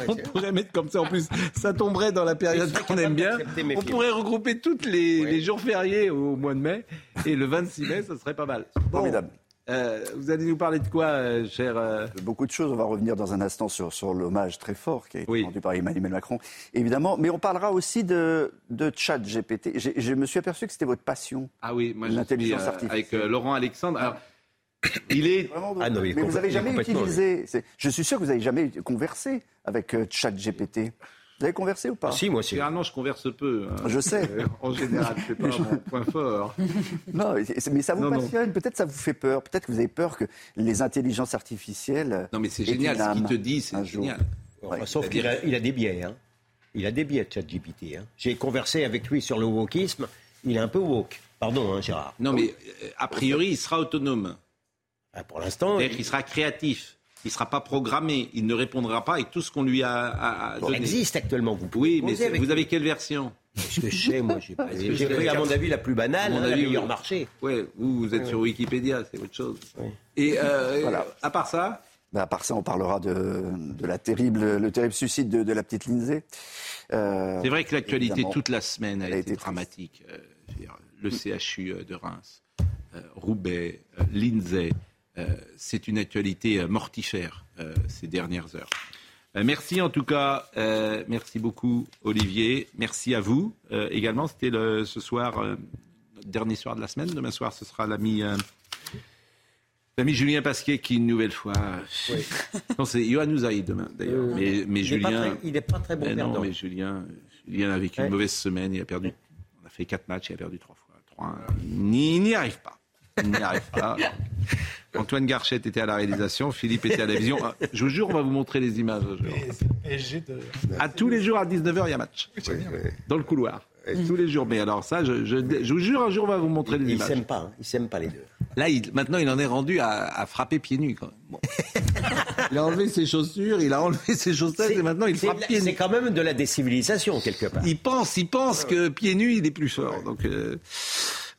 On pourrait mettre comme ça en plus. Ça tomberait dans la période qu'on aime bien. On pourrait regrouper tous les, les jours fériés au mois de mai. Et le 26 mai, ça serait pas mal. Bon, Formidable. Euh, vous allez nous parler de quoi, euh, cher euh, Beaucoup de choses. On va revenir dans un instant sur, sur l'hommage très fort qui a été rendu par Emmanuel Macron, évidemment. Mais on parlera aussi de, de chat GPT. Je me suis aperçu que c'était votre passion. Ah oui, moi L'intelligence euh, artificielle. avec euh, Laurent Alexandre. Alors, il est. Ah non, mais vous avez jamais utilisé. c'est- Je suis sûr que vous n'avez jamais conversé avec euh, chat GPT. Vous avez conversé ou pas Si, moi, c'est. Généralement, je converse peu. hein. Je sais. En général, c'est pas mon point fort. Non, mais ça vous Non, passionne. Peut-être ça vous fait peur. Peut-être que vous avez peur que les intelligences artificielles. Non, mais c'est génial. Ce qu'il te dit, c'est un jour. génial. Ouais. Sauf qu'il a, il a des biais. Hein. Il a des biais, ChatGPT. Hein. J'ai conversé avec lui sur le wokisme. Il est un peu woke. Pardon, hein, Gérard. Non, mais euh, a priori, il sera autonome. Ah, pour l'instant. C'est-à-dire qu'il sera créatif. Il ne sera pas programmé. Il ne répondra pas avec tout ce qu'on lui a, a- a Bon, donné. existe actuellement. Vous pouvez Oui, mais avec vous avez quelle version Ce que je sais, moi, j'ai pas- j'ai pris, à mon avis, la plus banale, À mon hein, la avis, meilleure oui. marché. Ouais, vous, vous êtes sur. Wikipédia, c'est autre chose. Et euh, Voilà. à part ça, Ben, à part ça, on parlera de, de la terrible, le terrible suicide de, de la petite Lindsay. Euh, c'est vrai que l'actualité toute la semaine a, été, été dramatique. Euh, le CHU de Reims, euh, Roubaix, euh, Lindsay, c'est une actualité euh, mortifère euh, ces dernières heures. Euh, merci en tout cas, euh, merci beaucoup Olivier, merci à vous euh, également. C'était ce soir, euh, dernier soir de la semaine. Demain soir, ce sera l'ami euh, Julien Pasquet qui une nouvelle fois. euh, non, c'est Johan Ouzaï demain d'ailleurs. Euh, mais, mais il est Julien, très- il est pas très bon mais non, mais Julien, Julien a vécu une mauvaise semaine. Il a perdu. On a fait quatre matchs, il a perdu trois fois. Trois, il n'y arrive pas. Il n'y arrive pas. Antoine Garchette était à la réalisation, Philippe était à la vision. Je vous jure, on va vous montrer les images. À tous les jours à 19h, il y a match. Dans le couloir. Et tous les jours. Mais alors ça, je, je- je vous jure, un jour, on va vous montrer les Ils images. s'aiment pas. hein. Ils s'aiment pas les deux. Là, il- maintenant, il en est rendu à, à frapper pieds nus. Quand même. Bon. il a enlevé ses chaussures, il a enlevé ses chaussettes et maintenant il frappe la- pieds nus. c'est quand même de la décivilisation, quelque part. Il pense, il pense que pieds nus, il est plus fort. Donc, euh,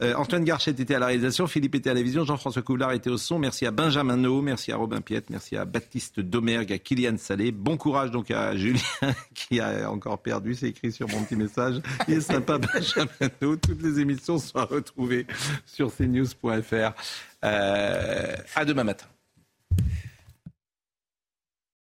euh, Antoine Garchette était à la réalisation, Philippe était à la vision, Jean-François Coulard était au son. Merci à Benjamin No, merci à Robin Piette, merci à Baptiste Domergue, à Kylian Salé. Bon courage donc à Julien qui a encore perdu, c'est écrit sur mon petit message. Il est sympa Benjamin No. Toutes les émissions sont à sur cnews.fr. Euh, à demain matin.